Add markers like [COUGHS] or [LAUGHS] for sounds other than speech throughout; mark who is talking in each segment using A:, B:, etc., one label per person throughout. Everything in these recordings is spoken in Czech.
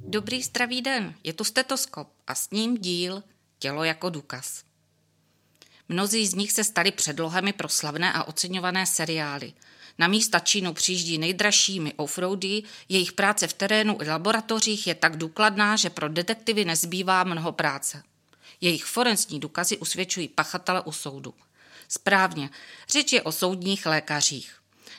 A: Dobrý zdravý den, je tu stetoskop a s ním díl Tělo jako důkaz. Mnozí z nich se stali předlohami pro slavné a oceňované seriály. Na místa Čínu přijíždí nejdražšími offroady, jejich práce v terénu i laboratořích je tak důkladná, že pro detektivy nezbývá mnoho práce. Jejich forenzní důkazy usvědčují pachatele u soudu. Správně, řeč je o soudních lékařích.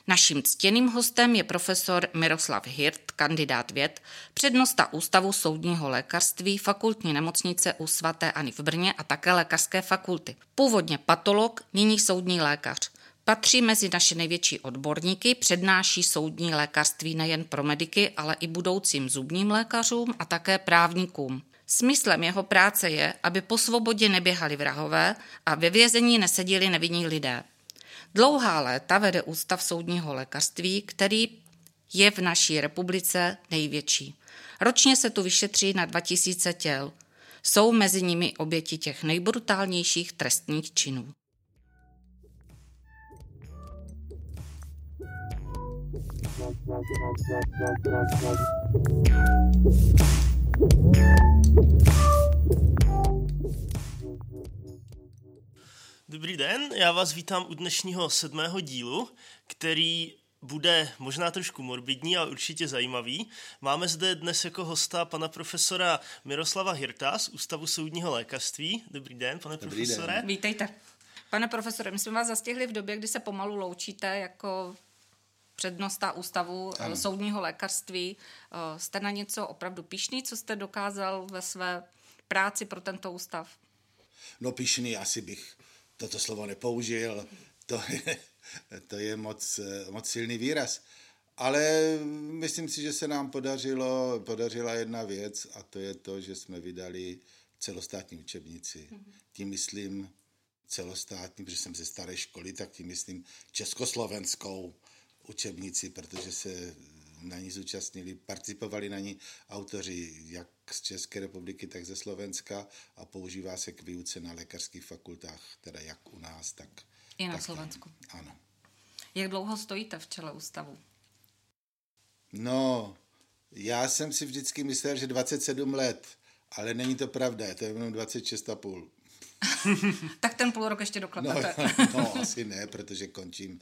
A: Naším ctěným hostem je profesor Miroslav Hirt, kandidát věd, přednosta Ústavu soudního lékařství, fakultní nemocnice u svaté Ani v Brně a také lékařské fakulty. Původně patolog, nyní soudní lékař. Patří mezi naše největší odborníky, přednáší soudní lékařství nejen pro mediky, ale i budoucím zubním lékařům a také právníkům. Smyslem jeho práce je, aby po svobodě neběhali vrahové a ve vězení neseděli nevinní lidé. Dlouhá léta vede Ústav soudního lékařství, který je v naší republice největší. Ročně se tu vyšetří na 2000 těl. Jsou mezi nimi oběti těch nejbrutálnějších trestních činů.
B: Dobrý den, já vás vítám u dnešního sedmého dílu, který bude možná trošku morbidní, ale určitě zajímavý. Máme zde dnes jako hosta pana profesora Miroslava Hirta z Ústavu soudního lékařství. Dobrý den, pane Dobrý profesore. Den.
A: Vítejte. Pane profesore, my jsme vás zastihli v době, kdy se pomalu loučíte jako přednosta Ústavu eh, ano. soudního lékařství. Eh, jste na něco opravdu pišný, co jste dokázal ve své práci pro tento ústav?
C: No pišný asi bych toto slovo nepoužil, to je, to je moc, moc silný výraz. Ale myslím si, že se nám podařilo, podařila jedna věc a to je to, že jsme vydali celostátní učebnici. Tím myslím celostátní, protože jsem ze staré školy, tak tím myslím československou učebnici, protože se na ní zúčastnili, participovali na ní autoři jak z České republiky, tak ze Slovenska a používá se k výuce na lékařských fakultách, teda jak u nás, tak
A: i na
C: tak
A: Slovensku.
C: Tam. Ano.
A: Jak dlouho stojíte v čele ústavu?
C: No, já jsem si vždycky myslel, že 27 let, ale není to pravda, je to jenom 26,5. [LAUGHS]
A: tak ten půl rok ještě doklepete.
C: no, [LAUGHS] no, asi ne, protože končím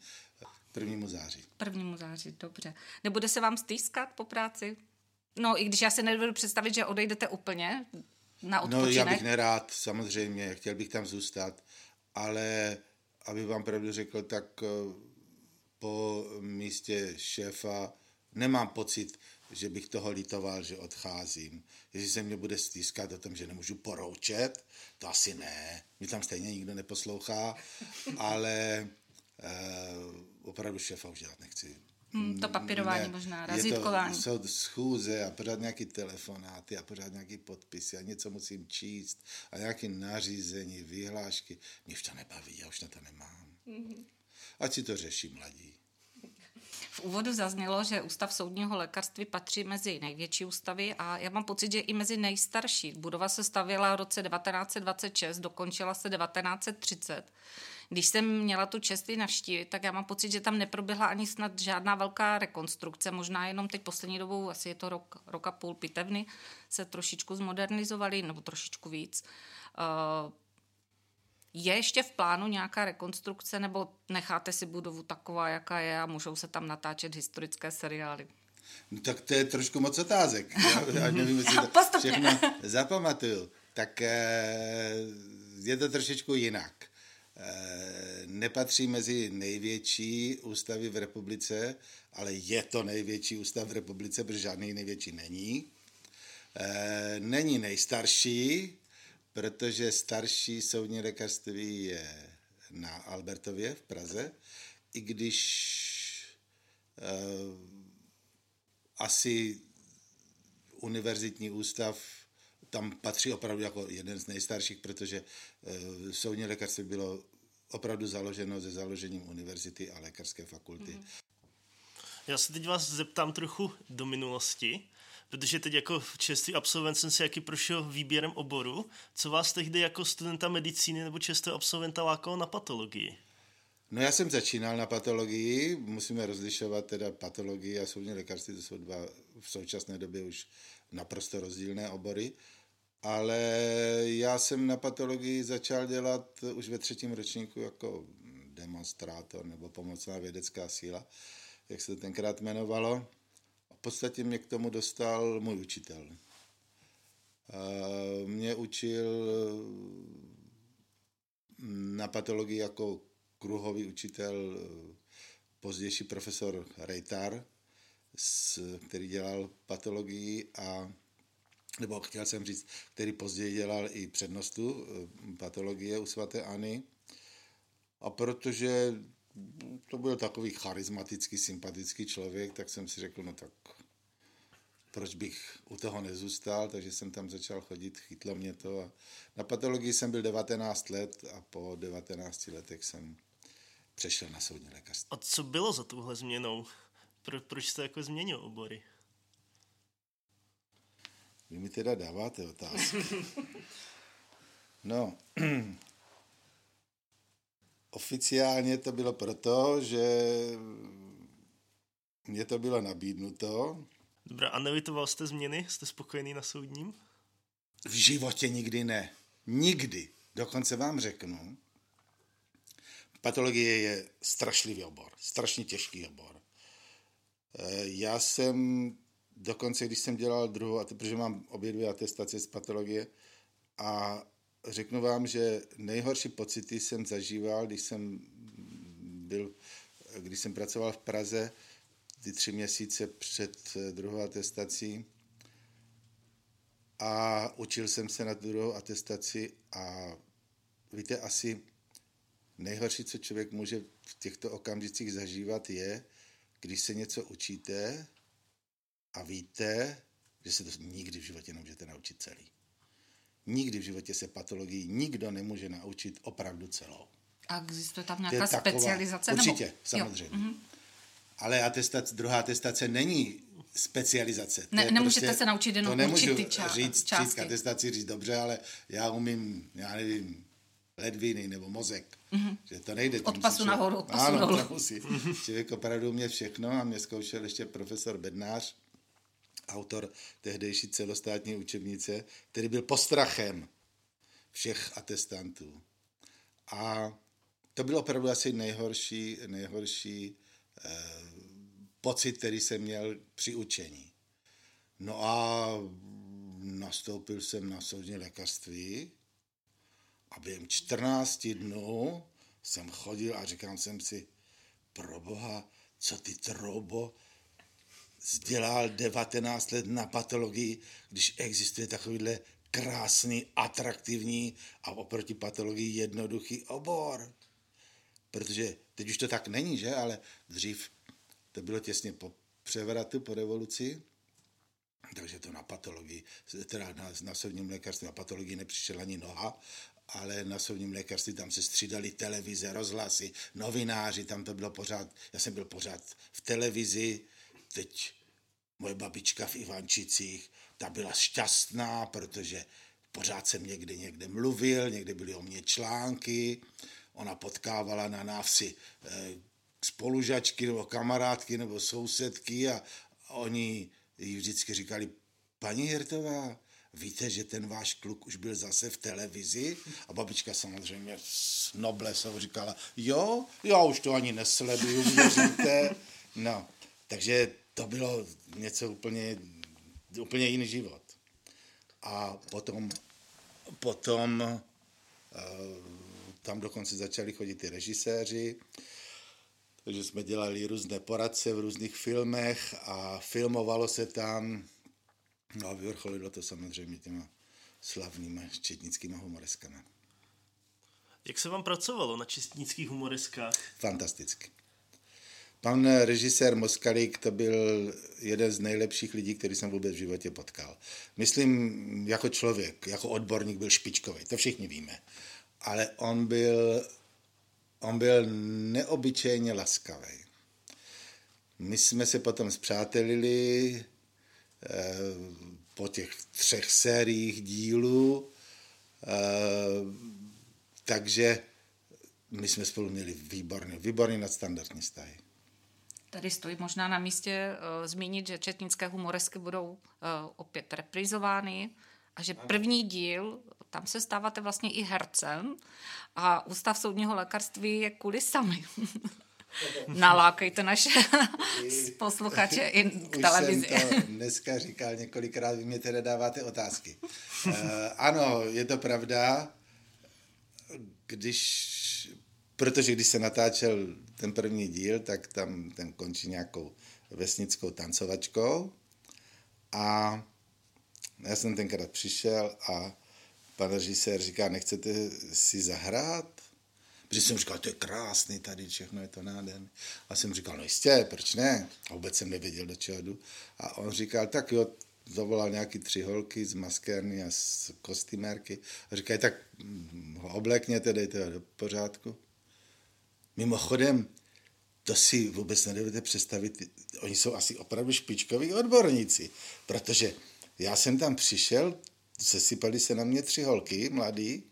C: Prvnímu září.
A: Prvnímu září, dobře. Nebude se vám stýskat po práci? No, i když já si nedovedu představit, že odejdete úplně na odpočinek.
C: No, já bych nerád, samozřejmě, chtěl bych tam zůstat, ale aby vám pravdu řekl, tak eh, po místě šéfa nemám pocit, že bych toho litoval, že odcházím. Jestli se mě bude stýskat o tom, že nemůžu poroučet, to asi ne. Mě tam stejně nikdo neposlouchá, ale uh, opravdu šéfa už dělat nechci.
A: Hmm, to papírování ne, možná, razítkování.
C: To, jsou schůze a pořád nějaký telefonáty a pořád nějaký podpisy a něco musím číst a nějaké nařízení, vyhlášky. Mě už to nebaví, já už na to nemám. Mm-hmm. Ať si to řeší mladí.
A: V úvodu zaznělo, že Ústav soudního lékařství patří mezi největší ústavy a já mám pocit, že i mezi nejstarší. Budova se stavěla v roce 1926, dokončila se 1930. Když jsem měla tu čest navštívit, tak já mám pocit, že tam neproběhla ani snad žádná velká rekonstrukce, možná jenom teď poslední dobou, asi je to rok, rok a půl pitevny, se trošičku zmodernizovali, nebo trošičku víc. Uh, je ještě v plánu nějaká rekonstrukce, nebo necháte si budovu taková, jaká je a můžou se tam natáčet historické seriály?
C: No, tak to je trošku moc otázek. Já, [LAUGHS] já nevím, jestli to všechno zapamatuju. Tak eh, je to trošičku jinak. Eh, nepatří mezi největší ústavy v republice, ale je to největší ústav v republice, protože žádný největší není. Eh, není nejstarší, protože starší soudní lékařství je na Albertově v Praze, i když uh, asi univerzitní ústav tam patří opravdu jako jeden z nejstarších, protože uh, soudní lékařství bylo opravdu založeno se založením univerzity a lékařské fakulty. Mm-hmm.
B: Já se teď vás zeptám trochu do minulosti, protože teď jako čerstvý absolvent jsem si jaký prošel výběrem oboru. Co vás tehdy jako studenta medicíny nebo čerstvého absolventa lákalo na patologii?
C: No já jsem začínal na patologii, musíme rozlišovat teda patologii a soudní lékařství, to jsou dva v současné době už naprosto rozdílné obory, ale já jsem na patologii začal dělat už ve třetím ročníku jako demonstrátor nebo pomocná vědecká síla, jak se to tenkrát jmenovalo. A v podstatě mě k tomu dostal můj učitel. Mě učil na patologii jako kruhový učitel, pozdější profesor Rejtar, který dělal patologii a nebo chtěl jsem říct, který později dělal i přednostu eh, patologie u svaté Ani. A protože to byl takový charismatický, sympatický člověk, tak jsem si řekl, no tak proč bych u toho nezůstal, takže jsem tam začal chodit, chytlo mě to. A na patologii jsem byl 19 let a po 19 letech jsem přešel na soudní lékařství.
B: A co bylo za tuhle změnou? Pro, proč jste jako změnil obory?
C: Vy mi teda dáváte otázky. [LAUGHS] No, [CLEARS THROAT] oficiálně to bylo proto, že mě to bylo nabídnuto.
B: Dobrá, a nevytoval jste změny? Jste spokojený na soudním?
C: V životě nikdy ne. Nikdy. Dokonce vám řeknu, patologie je strašlivý obor, strašně těžký obor. Eh, já jsem dokonce, když jsem dělal druhou, protože mám obě dvě atestace z patologie a řeknu vám, že nejhorší pocity jsem zažíval, když jsem byl, když jsem pracoval v Praze ty tři měsíce před druhou atestací. A učil jsem se na druhou atestaci a víte, asi nejhorší, co člověk může v těchto okamžicích zažívat, je, když se něco učíte a víte, že se to nikdy v životě nemůžete naučit celý. Nikdy v životě se patologii nikdo nemůže naučit opravdu celou.
A: A existuje tam nějaká taková, specializace?
C: Určitě, nebo? samozřejmě. Jo. Mhm. Ale atestace, druhá atestace není specializace.
A: Ne,
C: to
A: nemůžete prostě, se naučit jenom
C: to nemůžu
A: ča-
C: říct, části. říct atestaci říct dobře, ale já umím, já nevím, ledviny nebo mozek. Mm-hmm. Že to nejde.
A: Od pasu nahoru, od pasu
C: ano, to musí. Člověk opravdu mě všechno a mě zkoušel ještě profesor Bednář, autor tehdejší celostátní učebnice, který byl postrachem všech atestantů. A to byl opravdu asi nejhorší, nejhorší eh, pocit, který jsem měl při učení. No a nastoupil jsem na soudní lékařství a během 14 dnů jsem chodil a říkám jsem si, pro boha, co ty trobo, vzdělal 19 let na patologii, když existuje takovýhle krásný, atraktivní a oproti patologii jednoduchý obor. Protože teď už to tak není, že? Ale dřív to bylo těsně po převratu, po revoluci, takže to na patologii, teda na, na soudním lékařství na patologii nepřišel ani noha, ale na soudním lékařství tam se střídali televize, rozhlasy, novináři, tam to bylo pořád, já jsem byl pořád v televizi, teď moje babička v Ivančicích, ta byla šťastná, protože pořád jsem někde někde mluvil, někde byly o mě články, ona potkávala na návsi eh, spolužačky nebo kamarádky nebo sousedky a oni jí vždycky říkali, paní Hirtová, víte, že ten váš kluk už byl zase v televizi? A babička samozřejmě s noblesou říkala, jo, já už to ani nesleduju, věříte? No, takže to bylo něco úplně, úplně jiný život. A potom, potom uh, tam dokonce začali chodit i režiséři, takže jsme dělali různé poradce v různých filmech a filmovalo se tam, no a vyvrcholilo to samozřejmě těma slavnými četnickými humoreskami.
B: Jak se vám pracovalo na četnických humoreskách?
C: Fantasticky. Pan režisér Moskalík to byl jeden z nejlepších lidí, který jsem vůbec v životě potkal. Myslím, jako člověk, jako odborník byl špičkový, to všichni víme. Ale on byl, on byl neobyčejně laskavý. My jsme se potom zpřátelili, po těch třech sériích dílů, takže my jsme spolu měli výborný, výborný nadstandardní vztahy.
A: Tady stojí možná na místě uh, zmínit, že četnické humoresky budou uh, opět reprizovány a že první díl, tam se stáváte vlastně i hercem a Ústav soudního lékařství je kulisami. [LAUGHS] Nalákejte naše [LAUGHS] posluchače i k televizi.
C: Už jsem to dneska říkal několikrát, vy mě teda dáváte otázky. Uh, ano, je to pravda, když Protože když se natáčel ten první díl, tak tam ten končí nějakou vesnickou tancovačkou a já jsem tenkrát přišel a pan režisér říká, nechcete si zahrát? Protože jsem říkal, to je krásný tady, všechno je to nádherné. A jsem říkal, no jistě, proč ne? A vůbec jsem nevěděl, do čeho jdu. A on říkal, tak jo, zavolal nějaký tři holky z maskérny a z kostýmérky. A říkají, tak ho oblekněte, dejte ho do pořádku. Mimochodem, to si vůbec nedovedete představit, oni jsou asi opravdu špičkoví odborníci, protože já jsem tam přišel, sesypali se na mě tři holky, mladý,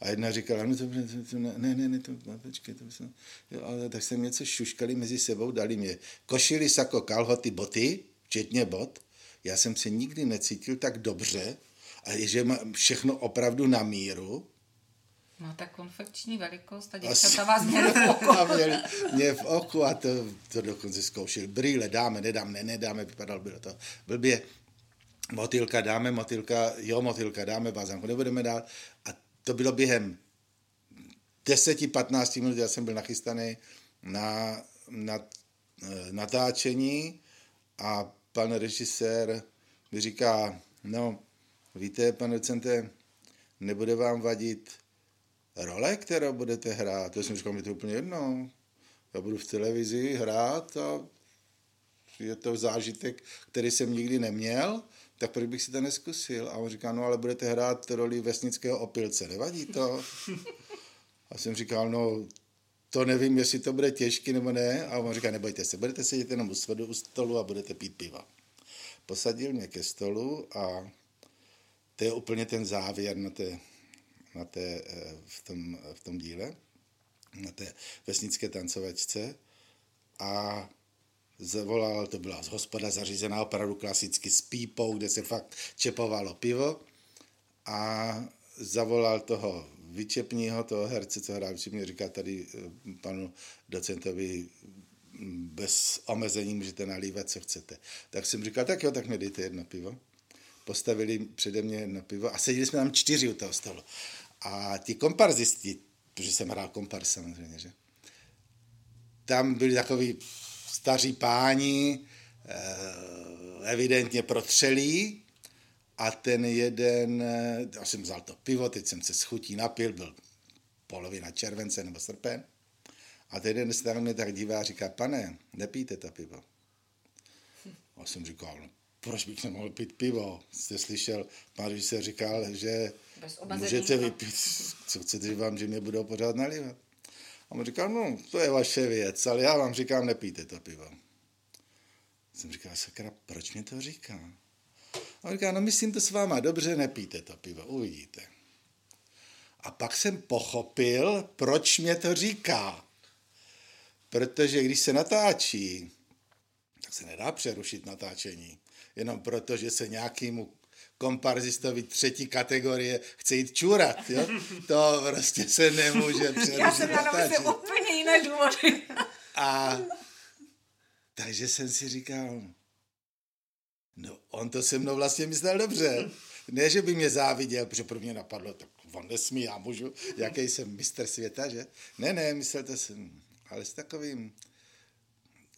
C: a jedna říkala, no to, to, ne, ne, ne, to, no, počkej, to jsem, jo, ale tak jsem něco šuškali mezi sebou, dali mě košily, sako, kalhoty, boty, včetně bot. Já jsem se nikdy necítil tak dobře, a je, že mám všechno opravdu na míru,
A: Máte konfekční velikost a děvčata vás měli v [LAUGHS] oku. a měli
C: mě v oku a to, to dokonce zkoušeli. Brýle dáme, nedám, ne, nedáme, vypadal bylo to blbě. Motylka dáme, motylka, jo, motylka dáme, bazánku nebudeme dát. A to bylo během 10-15 minut, já jsem byl nachystaný na, na eh, natáčení a pan režisér mi říká, no, víte, pane docente, nebude vám vadit role, kterou budete hrát. To jsem říkal, mi to úplně jedno. Já budu v televizi hrát a je to zážitek, který jsem nikdy neměl, tak proč bych si to neskusil? A on říká, no ale budete hrát roli vesnického opilce, nevadí to? A jsem říkal, no to nevím, jestli to bude těžký nebo ne. A on říká, nebojte se, budete sedět jenom u, svodu, u stolu a budete pít piva. Posadil mě ke stolu a to je úplně ten závěr na té na té, eh, v, tom, v tom díle, na té vesnické tancovačce a zavolal, to byla z hospoda zařízená opravdu klasicky s pípou, kde se fakt čepovalo pivo a zavolal toho vyčepního, toho herce, co hrál mě říká tady eh, panu docentovi bez omezení můžete nalívat, co chcete. Tak jsem říkal, tak jo, tak mi dejte jedno pivo. Postavili přede mě jedno pivo a seděli jsme tam čtyři u toho stolu. A ti komparzisti, protože jsem hrál kompars samozřejmě, že? Tam byli takový staří páni, eh, evidentně protřelí a ten jeden, eh, já jsem vzal to pivo, teď jsem se schutí napil, byl polovina července nebo srpen. A ten jeden se mě tak dívá a říká, pane, nepijte to pivo. A jsem říkal, no, proč bych nemohl pít pivo? Jste slyšel, pan se říkal, že můžete vypít, co chcete, že vám, že mě budou pořád nalivat. A on říkal, no, to je vaše věc, ale já vám říkám, nepijte to pivo. Jsem říkal, sakra, proč mě to říká? A on říká, no myslím to s váma dobře, nepijte to pivo, uvidíte. A pak jsem pochopil, proč mě to říká. Protože když se natáčí, tak se nedá přerušit natáčení jenom proto, že se nějakému komparzistovi třetí kategorie chce jít čurat, jo? [LAUGHS] To prostě se nemůže přerušit. Já
A: jsem měla úplně jiné důvody. [LAUGHS]
C: A takže jsem si říkal, no on to se mnou vlastně myslel dobře. Ne, že by mě záviděl, protože pro mě napadlo, tak on nesmí, já můžu, jaký jsem mistr světa, že? Ne, ne, myslel to jsem, ale s takovým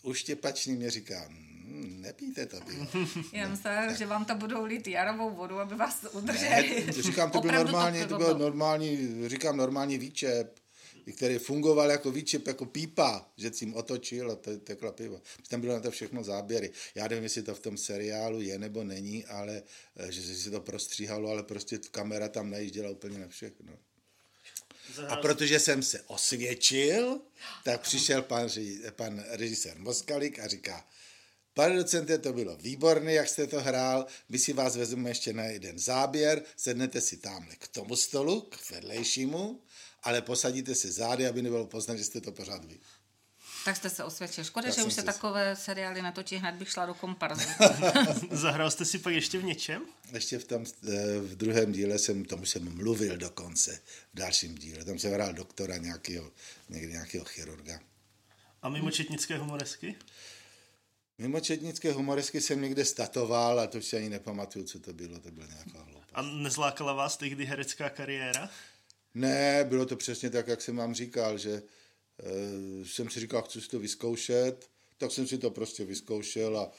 C: uštěpačným mě říkám, nepijte to pivo.
A: Já myslím, že vám to budou lít jarovou vodu, aby vás udrželi.
C: Ne, říkám, to byl normální, to, to byl normální, říkám normální výčep, který fungoval jako výčep, jako pípa, že tím otočil a to tekla pivo. Tam bylo na to všechno záběry. Já nevím, jestli to v tom seriálu je nebo není, ale eh, že se to prostříhalo, ale prostě kamera tam najížděla úplně na všechno. A protože jsem se osvědčil, tak přišel pan, pan režisér Moskalik a říká, Pane docente, to bylo výborné, jak jste to hrál. My si vás vezmeme ještě na jeden záběr, sednete si tamhle k tomu stolu, k vedlejšímu, ale posadíte si zády, aby nebylo poznat, že jste to pořád vy.
A: Tak jste se osvědčil. Škoda, Já že už se takové seriály natočí, hned bych šla do komparzu. [LAUGHS]
B: Zahrál jste si pak ještě v něčem?
C: Ještě v tom eh, v druhém díle jsem, tomu jsem mluvil dokonce, v dalším díle. Tam jsem hrál doktora nějakého, někdy nějakého chirurga.
B: A mimo četnické humoresky?
C: Mimo četnické humoresky jsem někde statoval a to si ani nepamatuju, co to bylo, to byla nějaká hloupost.
B: A nezlákala vás tehdy herecká kariéra?
C: Ne, bylo to přesně tak, jak jsem vám říkal, že uh, jsem si říkal, chci si to vyzkoušet, tak jsem si to prostě vyzkoušel, a,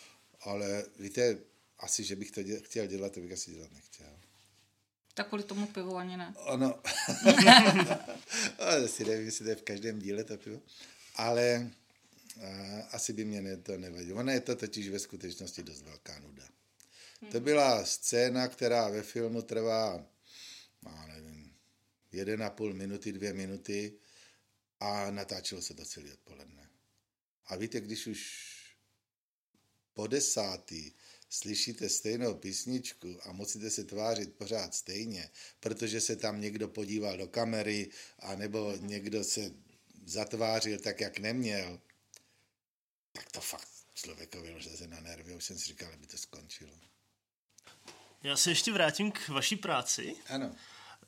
C: ale víte, asi, že bych to dě, chtěl dělat, to bych asi dělat nechtěl.
A: Tak kvůli tomu pivu ani ne.
C: Ano. [LAUGHS] asi nevím, jestli to je v každém díle to pivo. Ale a, asi by mě ne, to nevadilo. Ona je to totiž ve skutečnosti dost velká nuda. Hmm. To byla scéna, která ve filmu trvá, má nevím, jeden a půl minuty, dvě minuty a natáčelo se to celý odpoledne. A víte, když už po desátý slyšíte stejnou písničku a musíte se tvářit pořád stejně, protože se tam někdo podíval do kamery a nebo někdo se zatvářil tak, jak neměl, tak to fakt člověkovi lže na nervy. Už jsem si říkal, aby to skončilo.
B: Já se ještě vrátím k vaší práci.
C: Ano.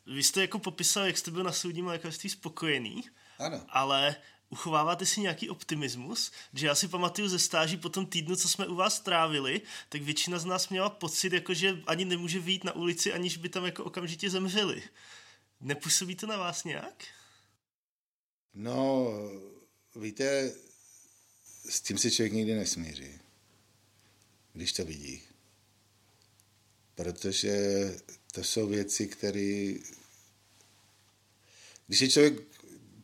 B: Vy jste jako popisal, jak jste byl na soudním lékařství spokojený.
C: Ano.
B: Ale uchováváte si nějaký optimismus? Že já si pamatuju ze stáží po tom týdnu, co jsme u vás trávili, tak většina z nás měla pocit, jako že ani nemůže vyjít na ulici, aniž by tam jako okamžitě zemřeli. Nepůsobí to na vás nějak?
C: No, víte, s tím se člověk nikdy nesmíří, když to vidí. Protože to jsou věci, které... Když je člověk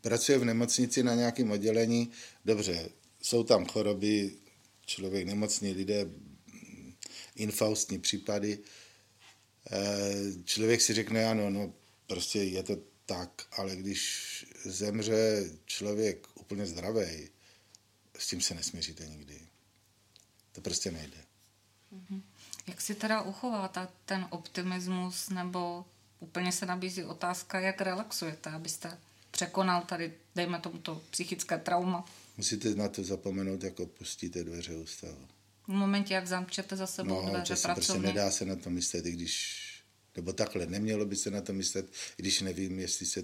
C: pracuje v nemocnici na nějakém oddělení, dobře, jsou tam choroby, člověk nemocný lidé, infaustní případy, eh, člověk si řekne, ano, no, prostě je to tak, ale když zemře člověk úplně zdravý, s tím se nesmíříte nikdy. To prostě nejde.
A: Mhm. Jak si teda uchováte ten optimismus, nebo úplně se nabízí otázka, jak relaxujete, abyste překonal tady, dejme tomu to psychické trauma?
C: Musíte na to zapomenout, jako pustíte dveře ústavu.
A: V momentě, jak zamčete za sebou
C: no,
A: dveře
C: prostě pracovně. prostě nedá se na to myslet, i když, nebo takhle, nemělo by se na to myslet, i když nevím, jestli se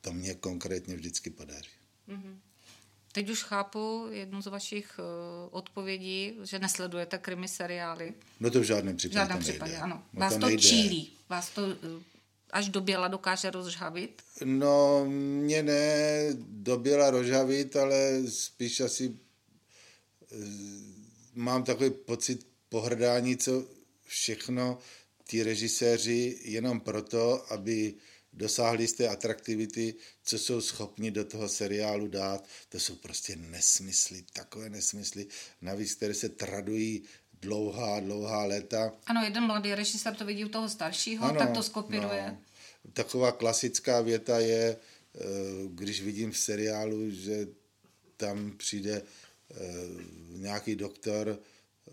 C: to mně konkrétně vždycky podaří. Mm-hmm.
A: Teď už chápu jednu z vašich uh, odpovědí, že nesledujete krimi seriály.
C: No to v žádném případě.
A: V žádném případě, nejde. ano. No Vás to, to čílí. Vás to uh, až do běla dokáže rozžhavit?
C: No, mě ne do běla rozžhavit, ale spíš asi uh, mám takový pocit pohrdání, co všechno ty režiséři jenom proto, aby dosáhli z té atraktivity, co jsou schopni do toho seriálu dát, to jsou prostě nesmysly, takové nesmysly, navíc, které se tradují dlouhá, dlouhá léta.
A: Ano, jeden mladý režisér to vidí u toho staršího, ano, tak to skopiruje. No.
C: Taková klasická věta je, eh, když vidím v seriálu, že tam přijde eh, nějaký doktor, eh,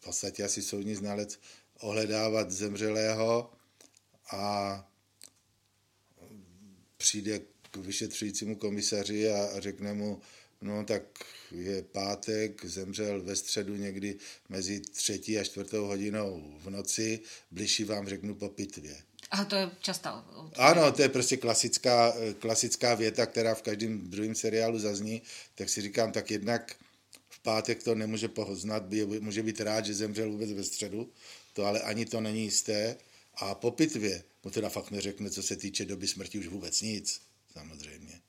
C: v podstatě asi soudní znalec, ohledávat zemřelého a přijde k vyšetřujícímu komisaři a řekne mu, no tak je pátek, zemřel ve středu někdy mezi třetí a čtvrtou hodinou v noci, bližší vám řeknu po pitvě.
A: A to je často.
C: Ano, to je prostě klasická, klasická věta, která v každém druhém seriálu zazní, tak si říkám, tak jednak v pátek to nemůže poznat, může být rád, že zemřel vůbec ve středu, to ale ani to není jisté. A po pitvě mu teda fakt neřekne, co se týče doby smrti, už vůbec nic, samozřejmě.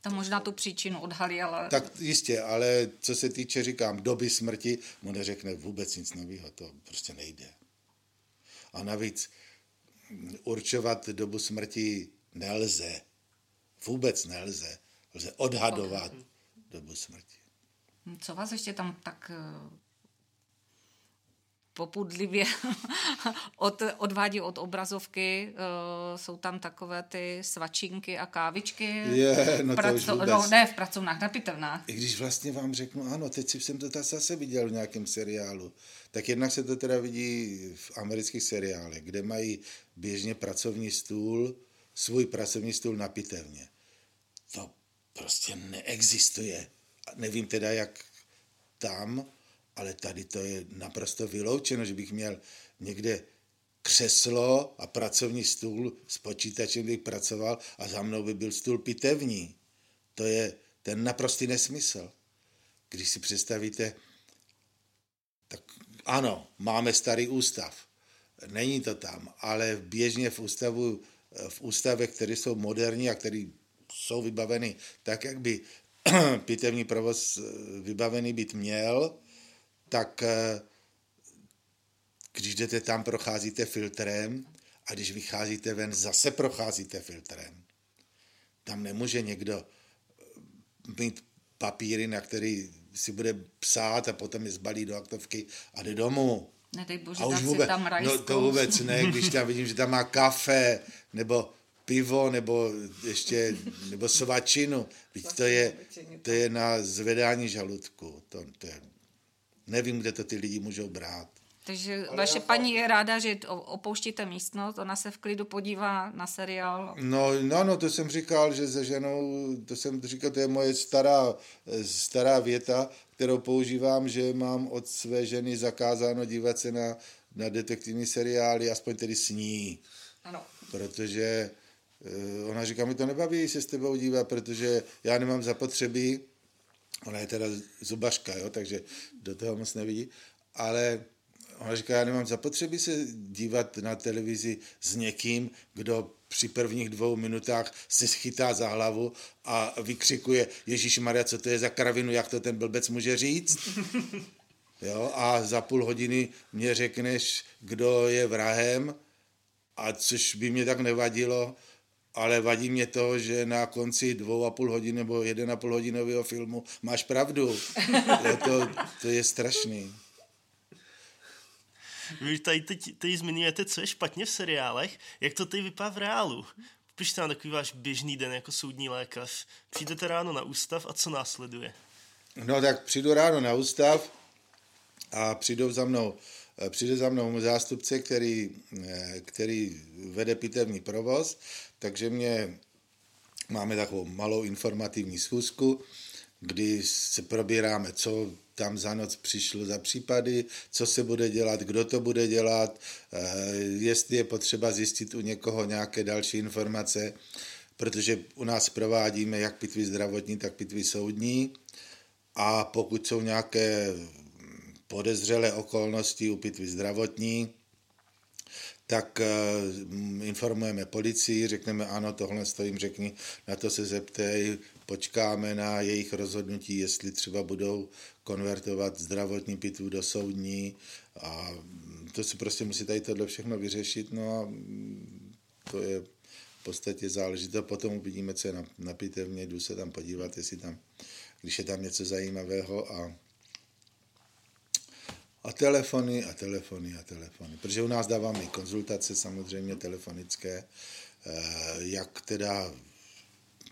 A: Tam možná tu příčinu odhalí, ale...
C: Tak jistě, ale co se týče, říkám, doby smrti, mu neřekne vůbec nic nového, to prostě nejde. A navíc určovat dobu smrti nelze. Vůbec nelze. Lze odhadovat okay. dobu smrti.
A: Co vás ještě tam tak popudlivě [LAUGHS] od, odvádí od obrazovky. Uh, jsou tam takové ty svačinky a kávičky.
C: Je, no to Praco- už vůbec. No,
A: ne, v pracovnách, na pitevnách.
C: I když vlastně vám řeknu, ano, teď jsem to zase viděl v nějakém seriálu, tak jednak se to teda vidí v amerických seriálech, kde mají běžně pracovní stůl, svůj pracovní stůl na pitevně. To prostě neexistuje. Nevím teda, jak tam, ale tady to je naprosto vyloučeno, že bych měl někde křeslo a pracovní stůl s počítačem bych pracoval a za mnou by byl stůl pitevní. To je ten naprostý nesmysl. Když si představíte, tak ano, máme starý ústav. Není to tam, ale běžně v ústavu, v ústavech, které jsou moderní a které jsou vybaveny tak, jak by [CLEARS THROAT] pitevní provoz vybavený být měl, tak eh, když jdete tam, procházíte filtrem a když vycházíte ven, zase procházíte filtrem. Tam nemůže někdo eh, mít papíry, na který si bude psát a potom je zbalí do aktovky a jde domů.
A: Nedej bože, a už vůbec, tam rajskou.
C: No to vůbec ne, když tam vidím, že tam má kafe, nebo pivo, nebo ještě, nebo svačinu. Víte, to je, to je na zvedání žaludku. To, to je nevím, kde to ty lidi můžou brát.
A: Takže Ale vaše paní je ráda, že opouštíte místnost, ona se v klidu podívá na seriál.
C: No, no, no, to jsem říkal, že se ženou, to jsem říkal, to je moje stará, stará věta, kterou používám, že mám od své ženy zakázáno dívat se na, na detektivní seriály, aspoň tedy s ní.
A: Ano.
C: Protože eh, ona říká, mi to nebaví se s tebou dívat, protože já nemám zapotřebí Ona je teda zubařka, jo, takže do toho moc nevidí, ale ona říká, já nemám zapotřebí se dívat na televizi s někým, kdo při prvních dvou minutách se schytá za hlavu a vykřikuje, Ježíš Maria, co to je za kravinu, jak to ten blbec může říct? [LAUGHS] Jo, a za půl hodiny mě řekneš, kdo je vrahem, a což by mě tak nevadilo, ale vadí mě to, že na konci dvou a půl hodiny nebo jeden a půl hodinového filmu máš pravdu. Je to, to je strašný.
B: Vy tady teď, teď zmiňujete, co je špatně v seriálech. Jak to teď vypadá v reálu? Pište nám takový váš běžný den jako soudní lékař. Přijdete ráno na ústav a co následuje?
C: No tak přijdu ráno na ústav a přijdou za mnou přijde za mnou zástupce, který, který vede pitevní provoz takže mě máme takovou malou informativní schůzku, kdy se probíráme, co tam za noc přišlo za případy, co se bude dělat, kdo to bude dělat, eh, jestli je potřeba zjistit u někoho nějaké další informace, protože u nás provádíme jak pitvy zdravotní, tak pitvy soudní. A pokud jsou nějaké podezřelé okolnosti u pitvy zdravotní, tak eh, informujeme policii, řekneme ano, tohle jim řekni, na to se zeptej, počkáme na jejich rozhodnutí, jestli třeba budou konvertovat zdravotní pitvu do soudní a to si prostě musí tady tohle všechno vyřešit, no a to je v podstatě záležité. Potom uvidíme, co je na, na pitevně, jdu se tam podívat, jestli tam, když je tam něco zajímavého a a telefony a telefony a telefony. Protože u nás dáváme i konzultace samozřejmě telefonické, eh, jak teda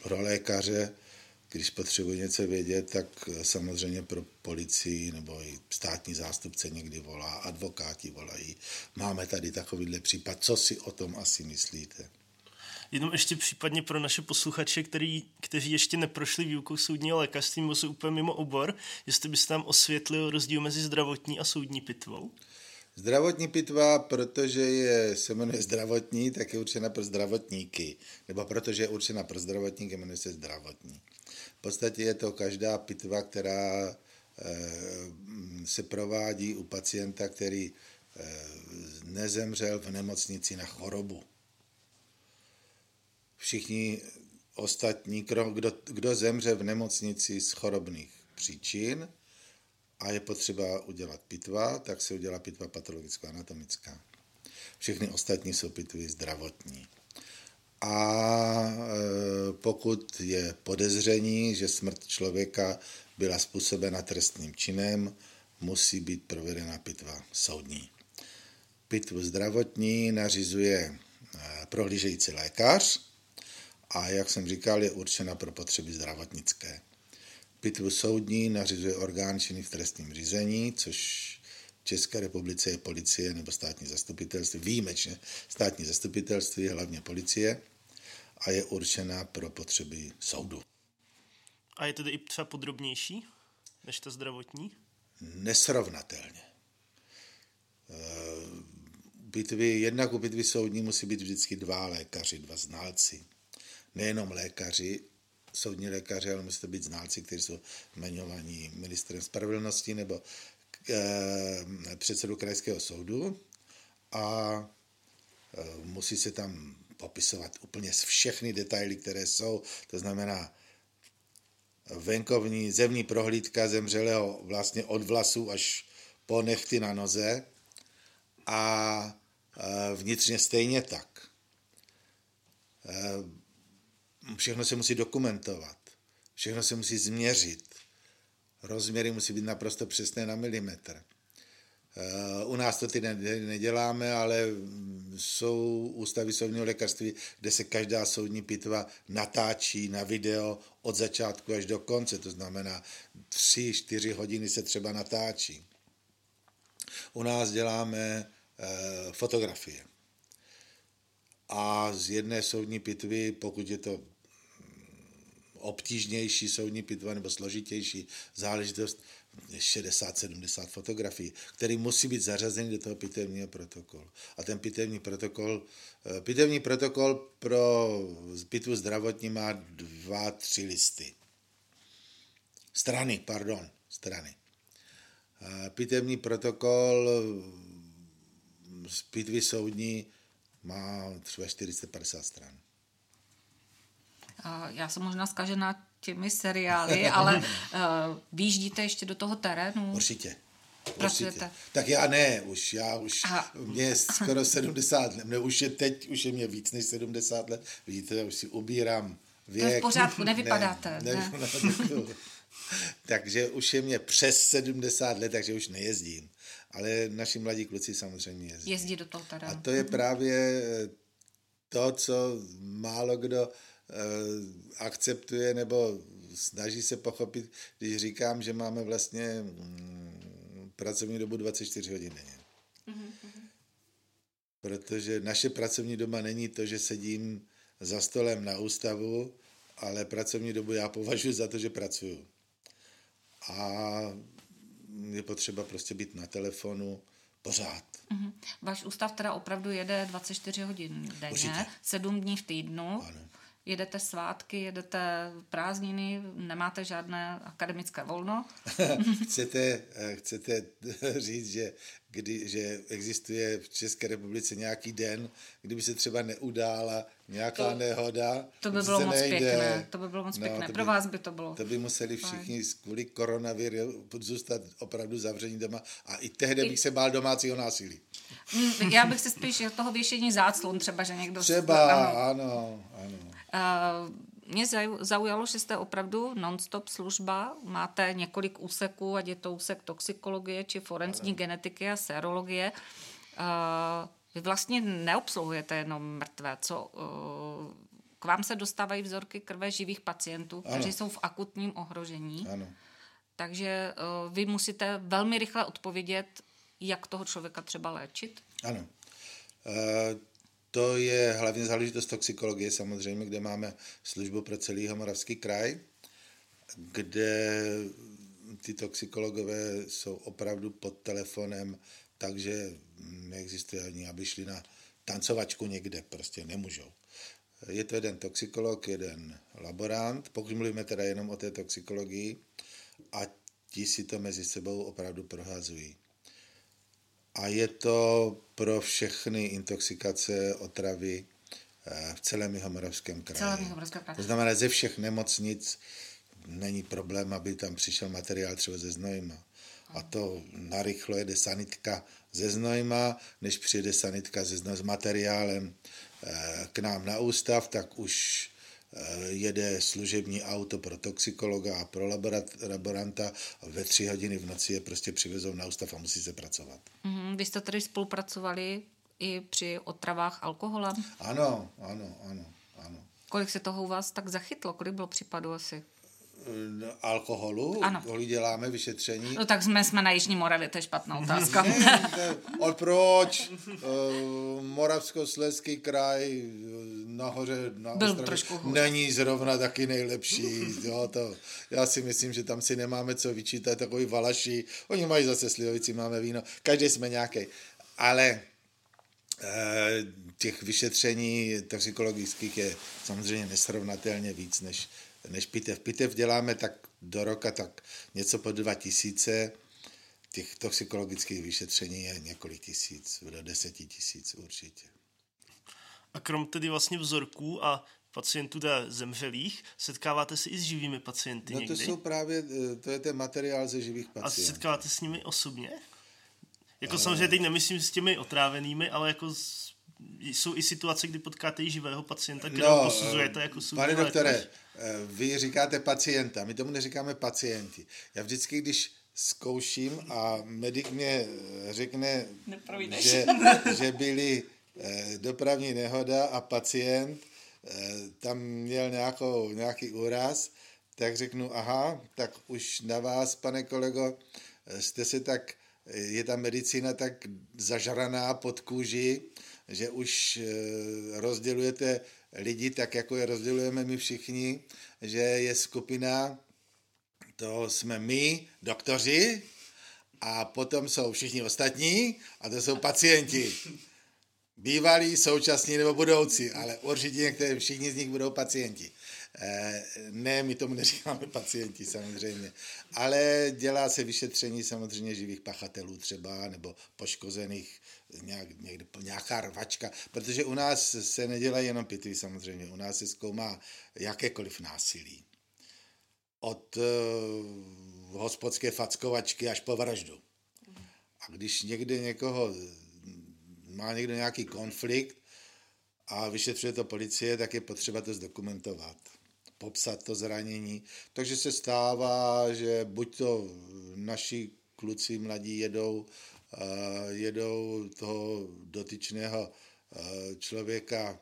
C: pro lékaře, když potřebuje něco vědět, tak samozřejmě pro policii nebo i státní zástupce někdy volá, advokáti volají. Máme tady takovýhle případ, co si o tom asi myslíte?
B: Jenom ještě případně pro naše posluchače, který, kteří ještě neprošli výukou soudního lékařství, nebo jsou úplně mimo obor, jestli byste tam osvětlil rozdíl mezi zdravotní a soudní pitvou?
C: Zdravotní pitva, protože je, se jmenuje zdravotní, tak je určena pro zdravotníky. Nebo protože je určena pro zdravotníky, jmenuje se zdravotní. V podstatě je to každá pitva, která e, se provádí u pacienta, který e, nezemřel v nemocnici na chorobu všichni ostatní, kdo, kdo zemře v nemocnici z chorobných příčin a je potřeba udělat pitva, tak se udělá pitva patologicko-anatomická. Všechny ostatní jsou pitvy zdravotní. A e, pokud je podezření, že smrt člověka byla způsobena trestným činem, musí být provedena pitva soudní. Pitvu zdravotní nařizuje prohlížející lékař a jak jsem říkal, je určena pro potřeby zdravotnické. Pitvu soudní nařizuje orgán činný v trestním řízení, což v České republice je policie nebo státní zastupitelství, výjimečně státní zastupitelství, hlavně policie, a je určena pro potřeby soudu.
B: A je tedy i třeba podrobnější než ta zdravotní?
C: Nesrovnatelně. Bitvy, jednak u bitvy soudní musí být vždycky dva lékaři, dva znalci. Nejenom lékaři, soudní lékaři, ale musí to být znalci, kteří jsou jmenovaní ministrem spravedlnosti nebo e, předsedu krajského soudu. A e, musí se tam popisovat úplně všechny detaily, které jsou, to znamená venkovní zemní prohlídka zemřelého vlastně od vlasů až po nechty na noze. A vnitřně stejně tak. Všechno se musí dokumentovat, všechno se musí změřit, rozměry musí být naprosto přesné na milimetr. U nás to ty neděláme, ale jsou ústavy soudního lékařství, kde se každá soudní pitva natáčí na video od začátku až do konce, to znamená tři, čtyři hodiny se třeba natáčí. U nás děláme Eh, fotografie. A z jedné soudní pitvy, pokud je to obtížnější soudní pitva nebo složitější záležitost, 60-70 fotografií, které musí být zařazeny do toho pitevního protokolu. A ten pitevní protokol, eh, pitevní protokol pro pitvu zdravotní má dva, tři listy. Strany, pardon, strany. Pitevní protokol z pitvy soudní má třeba 450 stran.
A: Já jsem možná zkažená těmi seriály, [LAUGHS] ale uh, výjíždíte ještě do toho terénu?
C: Určitě. Pracujete? Tak já ne, už já už, Aha. mě je skoro 70 let, ne, už je teď, už je mě víc než 70 let, vidíte, já už si ubírám věk. To
A: je v pořádku, [LAUGHS] nevypadáte. Ne, ne. ne. [LAUGHS]
C: takže už je mě přes 70 let, takže už nejezdím ale naši mladí kluci samozřejmě jezdí.
A: Jezdí do toho teda.
C: A to je právě eh, to, co málo kdo uh, akceptuje nebo snaží se pochopit, když říkám, že máme vlastně mm, pracovní dobu 24 hodin denně. Mm-hmm. Protože naše pracovní doba není to, že sedím za stolem na ústavu, ale pracovní dobu já považuji za to, že pracuju. A je potřeba prostě být na telefonu pořád.
A: Mm-hmm. Váš ústav teda opravdu jede 24 hodin denně, Určitě. 7 dní v týdnu. Ano. Jedete svátky, jedete prázdniny, nemáte žádné akademické volno. [LAUGHS]
C: chcete, eh, chcete [LAUGHS] říct, že kdy, že existuje v České republice nějaký den, kdyby se třeba neudála nějaká to, nehoda.
A: To by bylo moc nejde. pěkné, to by bylo moc no, pěkné. By, Pro vás by to bylo.
C: To by museli všichni kvůli koronaviru zůstat opravdu zavření doma a i tehdy I, bych se bál domácího násilí.
A: Mm, já bych se spíš toho věšení záclon třeba, že někdo...
C: Třeba, ano, ano. ano.
A: Uh, mě zaujalo, že jste opravdu non-stop služba, máte několik úseků, ať je to úsek toxikologie či forenzní ano. genetiky a serologie. Uh, vy vlastně neobsluhujete jenom mrtvé, co uh, k vám se dostávají vzorky krve živých pacientů, ano. kteří jsou v akutním ohrožení. Ano. Takže vy musíte velmi rychle odpovědět, jak toho člověka třeba léčit.
C: Ano. To je hlavně záležitost toxikologie samozřejmě, kde máme službu pro celý Moravský kraj, kde ty toxikologové jsou opravdu pod telefonem, takže neexistuje ani, aby šli na tancovačku někde, prostě nemůžou. Je to jeden toxikolog, jeden laborant, pokud mluvíme teda jenom o té toxikologii, a ti si to mezi sebou opravdu prohazují a je to pro všechny intoxikace, otravy eh, v celém Jihomoravském kraji. Celém Jihomoravském kraji. To znamená, ze všech nemocnic není problém, aby tam přišel materiál třeba ze Znojma. A to narychlo jede sanitka ze Znojma, než přijede sanitka ze Znojma s materiálem eh, k nám na ústav, tak už jede služební auto pro toxikologa a pro laboranta a ve tři hodiny v noci je prostě přivezou na ústav a musí se pracovat.
A: Mm-hmm. Vy jste tady spolupracovali i při otravách alkoholem?
C: Ano, ano, ano, ano.
A: Kolik se toho u vás tak zachytlo? Kolik bylo případů asi?
C: No, alkoholu, ano. kolik děláme vyšetření.
A: No tak jsme, jsme na Jižní Moravě, to je špatná [LAUGHS] otázka. [LAUGHS]
C: ne, ne, proč? Uh, Moravskoslezský kraj nahoře na
A: Byl Ostravě, trošku
C: hůř. není zrovna taky nejlepší. [LAUGHS] Jo, to, já si myslím, že tam si nemáme co vyčítat, takový valaši. Oni mají zase slivovici, máme víno. Každý jsme nějaký. Ale eh, těch vyšetření toxikologických je samozřejmě nesrovnatelně víc než než pitev. Pitev děláme tak do roka tak něco po dva tisíce, těch toxikologických vyšetření je několik tisíc, do deseti tisíc určitě.
B: A krom tedy vlastně vzorků a pacientů teda zemřelých, setkáváte se i s živými pacienty
C: No
B: to někdy?
C: jsou právě, eh, to je ten materiál ze živých pacientů.
B: A setkáváte s nimi osobně? Jako samozřejmě teď nemyslím s těmi otrávenými, ale jako jsou i situace, kdy potkáte i živého pacienta, kterého no, posuzujete jako
C: soudní Pane doktore, lékař? Eh, vy říkáte pacienta, my tomu neříkáme pacienti. Já vždycky, když zkouším a medic mě řekne, že, že byly eh, dopravní nehoda a pacient eh, tam měl nějakou, nějaký úraz, tak řeknu, aha, tak už na vás, pane kolego, jste se tak, je ta medicína tak zažraná pod kůži, že už rozdělujete lidi tak, jako je rozdělujeme my všichni, že je skupina, to jsme my, doktoři, a potom jsou všichni ostatní, a to jsou pacienti. Bývalí, současní nebo budoucí, ale určitě některé, všichni z nich budou pacienti. Eh, ne, my tomu neříkáme pacienti samozřejmě, ale dělá se vyšetření samozřejmě živých pachatelů třeba, nebo poškozených nějak, někde, nějaká rvačka, protože u nás se nedělají jenom pitvy samozřejmě, u nás se zkoumá jakékoliv násilí. Od uh, hospodské fackovačky až po vraždu. A když někde někoho, má někdo nějaký konflikt a vyšetřuje to policie, tak je potřeba to zdokumentovat popsat to zranění. Takže se stává, že buď to naši kluci mladí jedou jedou toho dotyčného člověka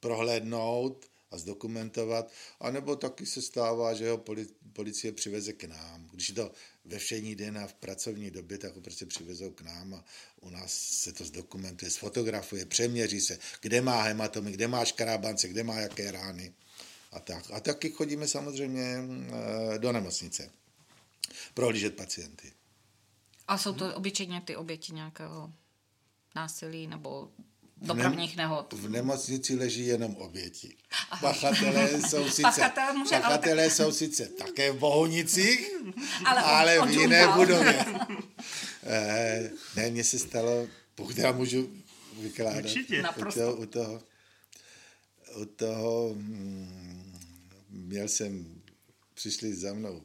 C: prohlédnout a zdokumentovat, anebo taky se stává, že ho policie přiveze k nám. Když je to ve všední den a v pracovní době, tak ho prostě přivezou k nám a u nás se to zdokumentuje, sfotografuje, přeměří se, kde má hematomy, kde má škrábance, kde má jaké rány a tak. A taky chodíme samozřejmě do nemocnice prohlížet pacienty.
A: A jsou to obyčejně ty oběti nějakého násilí nebo dopravních nehod.
C: V nemocnici leží jenom oběti. Pachatelé jsou sice, Pachatel může, pachatelé ale... jsou sice také v Bohunicích, [LAUGHS] ale, ale v jiné budově. eh, ne, mně se stalo, pokud já můžu vykládat,
B: Určitě.
C: U toho, u toho, u toho hm, měl jsem, přišli za mnou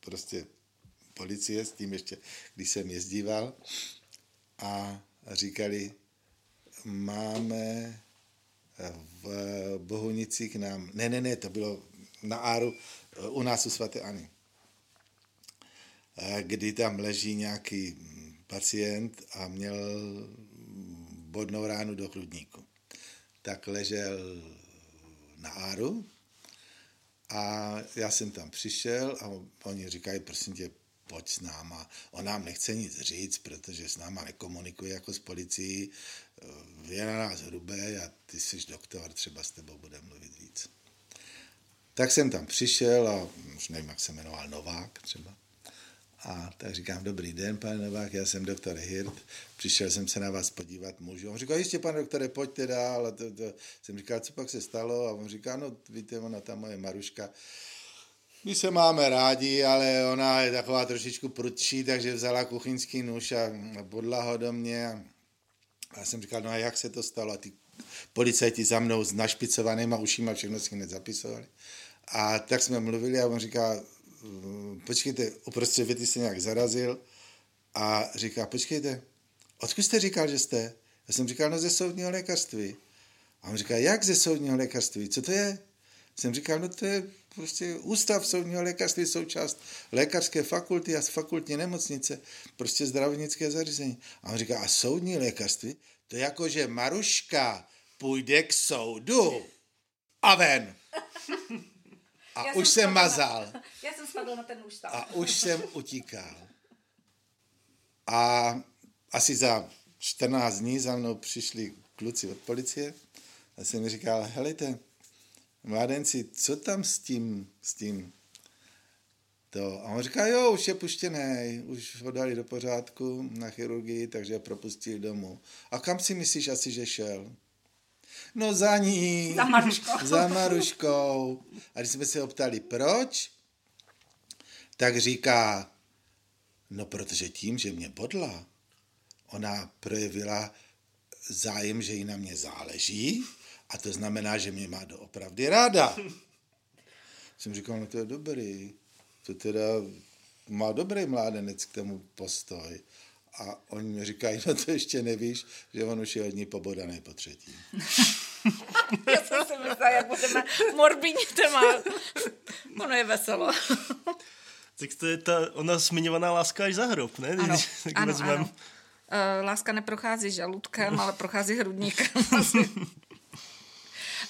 C: prostě policie s tím ještě, když jsem jezdíval a říkali, máme v Bohunicích nám, ne, ne, ne, to bylo na Áru, u nás u svaté Ani, kdy tam leží nějaký pacient a měl bodnou ránu do hrudníku. Tak ležel na Áru a já jsem tam přišel a oni říkají, prosím tě, pojď s náma. On nám nechce nic říct, protože s náma nekomunikuje jako s policií. Je na nás hrubé a ty jsi doktor, třeba s tebou bude mluvit víc. Tak jsem tam přišel a už nevím, jak se jmenoval, Novák třeba. A tak říkám, dobrý den, pane Novák, já jsem doktor Hirt, přišel jsem se na vás podívat, můžu. On říkal, jistě, pane doktore, pojďte dál. A to, to, jsem říkal, co pak se stalo? A on říká, no víte, ona ta moje Maruška, my se máme rádi, ale ona je taková trošičku prudší, takže vzala kuchyňský nůž a bodla ho do mě. A já jsem říkal, no a jak se to stalo? A ty policajti za mnou s našpicovanýma ušima všechno si hned zapisovali. A tak jsme mluvili a on říká, počkejte, uprostřed věty se nějak zarazil a říká, počkejte, odkud jste říkal, že jste? Já jsem říkal, no ze soudního lékařství. A on říká, jak ze soudního lékařství? Co to je? Jsem říkal, no to je prostě ústav soudního lékařství, součást lékařské fakulty a fakultní nemocnice, prostě zdravotnické zařízení. A on říká, a soudní lékařství? To jako, že Maruška půjde k soudu a ven. [LAUGHS] A já už jsem, jsem mazal.
A: Na, [LAUGHS] já jsem spadl na ten ústav.
C: A už jsem utíkal. A asi za 14 dní za mnou přišli kluci od policie a jsem mi říkal, helejte, mládenci, co tam s tím, s tím to? A on říká, jo, už je puštěný, už ho dali do pořádku na chirurgii, takže je propustili domů. A kam si myslíš asi, že šel? No za ní.
A: Za Maruškou. [LAUGHS]
C: Za Maruškou. A když jsme se optali, proč, tak říká, no protože tím, že mě bodla, ona projevila zájem, že jí na mě záleží a to znamená, že mě má doopravdy ráda. [LAUGHS] Jsem říkal, no to je dobrý. To teda má dobrý mládenec k tomu postoj. A oni mi říkají, no to ještě nevíš, že on už je od ní pobodaný po třetí. [LAUGHS]
A: Já jsem si myslela, jak budeme morbidní téma. [LAUGHS] Ono je veselo.
B: tak to je ta ona zmiňovaná láska až za hrob, ne?
A: Ano, ano, ano. Uh, láska neprochází žaludkem, ale prochází hrudníkem.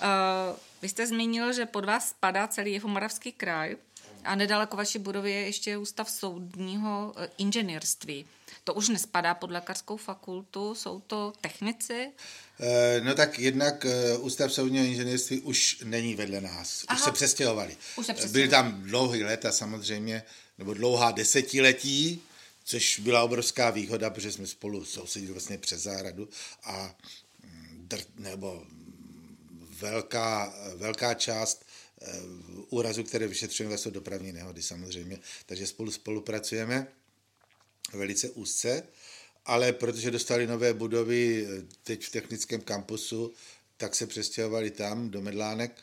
A: Uh, vy jste zmínil, že pod vás spadá celý Jihomoravský kraj a nedaleko vaší budovy je ještě ústav soudního uh, inženýrství. To už nespadá pod lékařskou fakultu, jsou to technici?
C: Uh, no tak jednak ústav soudního inženýrství už není vedle nás, Aha. už se přestěhovali. Už se přestěhovali. Byli tam dlouhý léta samozřejmě, nebo dlouhá desetiletí, což byla obrovská výhoda, protože jsme spolu sousedili vlastně přes zahradu a mm, dr, nebo velká, velká část eh, úrazu, které vyšetřujeme, jsou dopravní nehody samozřejmě, takže spolu spolupracujeme velice úzce, ale protože dostali nové budovy eh, teď v technickém kampusu, tak se přestěhovali tam do Medlánek,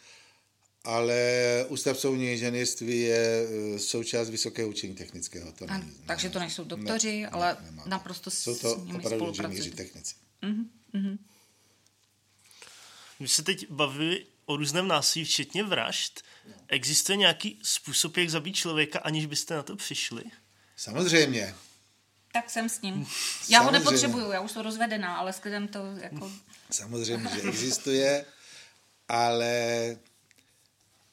C: ale Ústav soudní inženýrství je eh, součást Vysokého učení technického. To
A: není, takže to nejsou doktoři, ne, ale ne, naprosto
C: Jsou to opravdu inženýři technici.
A: Uh-huh, uh-huh.
B: My se teď bavili o různém násilí, včetně vražd. Existuje nějaký způsob, jak zabít člověka, aniž byste na to přišli?
C: Samozřejmě.
A: Tak jsem s ním. [LAUGHS] Já Samozřejmě. ho nepotřebuju, já už jsem rozvedená, ale s klidem to jako...
C: Samozřejmě, že [LAUGHS] existuje, ale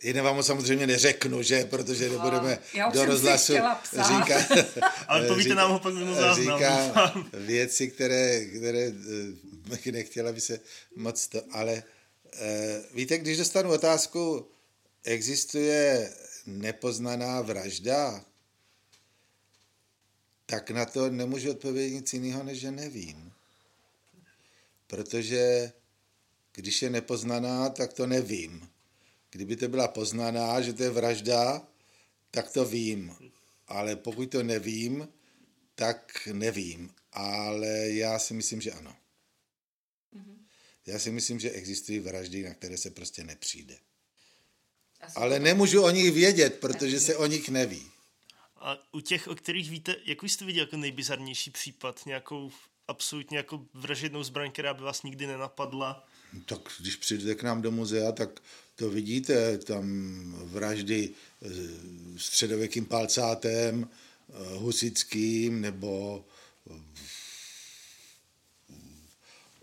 C: Jiné vám samozřejmě neřeknu, že, protože nebudeme do rozhlasu říkat. [LAUGHS]
B: Ale povíte nám ho pak
C: Říká věci, které, které bych eh, nechtěla by se moc to, ale Eh, víte, když dostanu otázku, existuje nepoznaná vražda, tak na to nemůžu odpovědět nic jiného, než že nevím. Protože když je nepoznaná, tak to nevím. Kdyby to byla poznaná, že to je vražda, tak to vím. Ale pokud to nevím, tak nevím. Ale já si myslím, že ano. Já si myslím, že existují vraždy, na které se prostě nepřijde. Ale nemůžu o nich vědět, protože se o nich neví.
B: A u těch, o kterých víte, jak jste viděl jako nejbizarnější případ? Nějakou absolutně jako vražednou zbraň, která by vás nikdy nenapadla?
C: Tak když přijdete k nám do muzea, tak to vidíte, tam vraždy středověkým palcátem, husickým nebo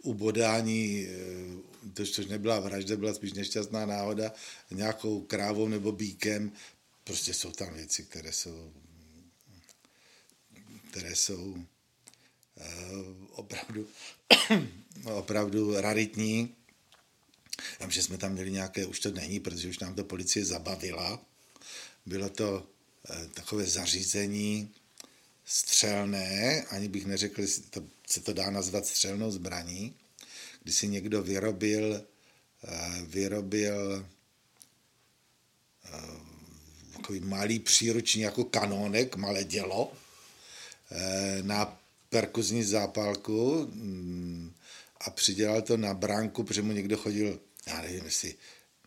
C: ubodání, eh, to, což nebyla vražda, byla spíš nešťastná náhoda, nějakou krávou nebo bíkem. Prostě jsou tam věci, které jsou, které jsou uh, opravdu, [COUGHS] opravdu raritní. Vím, že jsme tam měli nějaké, už to není, protože už nám to policie zabavila. Bylo to uh, takové zařízení střelné, ani bych neřekl, to se to dá nazvat střelnou zbraní, kdy si někdo vyrobil, eh, vyrobil eh, takový malý příruční jako kanónek, malé dělo eh, na perkuzní zápalku mm, a přidělal to na bránku, protože mu někdo chodil, já nevím, jestli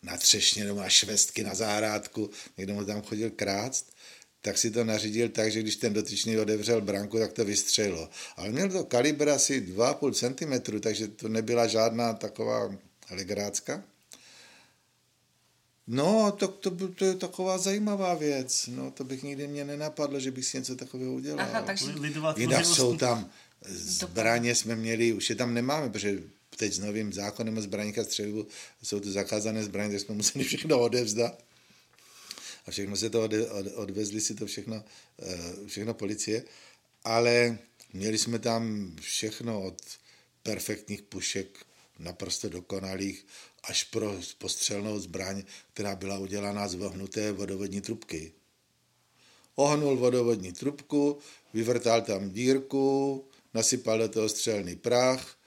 C: na třešně nebo na švestky na zahrádku, někdo mu tam chodil krást tak si to nařídil tak, že když ten dotyčný odevřel branku, tak to vystřelilo. Ale měl to kalibr asi 2,5 cm, takže to nebyla žádná taková legrácka. No, to, to, to je taková zajímavá věc. No, to bych nikdy mě nenapadlo, že bych si něco takového udělal. Aha, takže... Jinak jsou tam zbraně, jsme měli, už je tam nemáme, protože teď s novým zákonem o zbraních a střelivu jsou to zakázané zbraně, tak jsme museli všechno odevzdat. A všechno se to ode, od, odvezli si to všechno, eh, všechno policie. Ale měli jsme tam všechno od perfektních pušek, naprosto dokonalých, až pro postřelnou zbraň, která byla udělaná z vohnuté vodovodní trubky. Ohnul vodovodní trubku, vyvrtal tam dírku, nasypal do toho střelný prach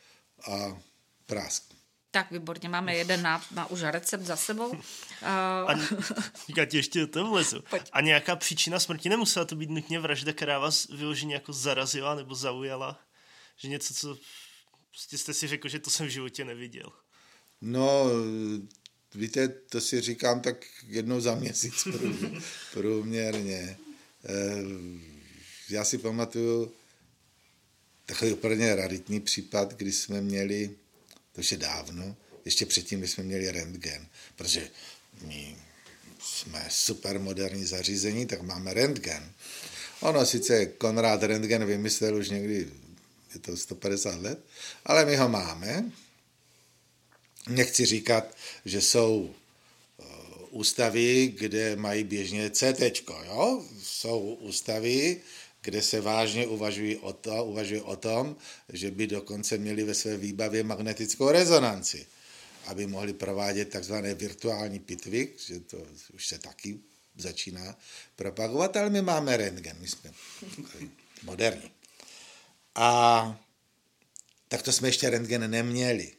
C: a prásk.
A: Tak, výborně, máme jeden na, na už recept za sebou. Uh...
B: A, [LAUGHS] já ti ještě do toho vlezu. A nějaká příčina smrti nemusela to být nutně vražda, která vás vyloženě jako zarazila nebo zaujala? Že něco, co prostě jste si řekl, že to jsem v životě neviděl.
C: No, víte, to si říkám tak jednou za měsíc [LAUGHS] průměrně. Eh, já si pamatuju takový úplně raritní případ, kdy jsme měli, to už je dávno, ještě předtím, jsme měli rentgen, protože my jsme super moderní zařízení, tak máme rentgen. Ono sice Konrad Rentgen vymyslel už někdy, je to 150 let, ale my ho máme Nechci říkat, že jsou eh, ústavy, kde mají běžně CT, jo? Jsou ústavy, kde se vážně uvažují o, to, uvažuje o tom, že by dokonce měli ve své výbavě magnetickou rezonanci, aby mohli provádět takzvané virtuální pitvy, že to už se taky začíná propagovat, ale my máme rentgen, my jsme moderní. A tak to jsme ještě rentgen neměli.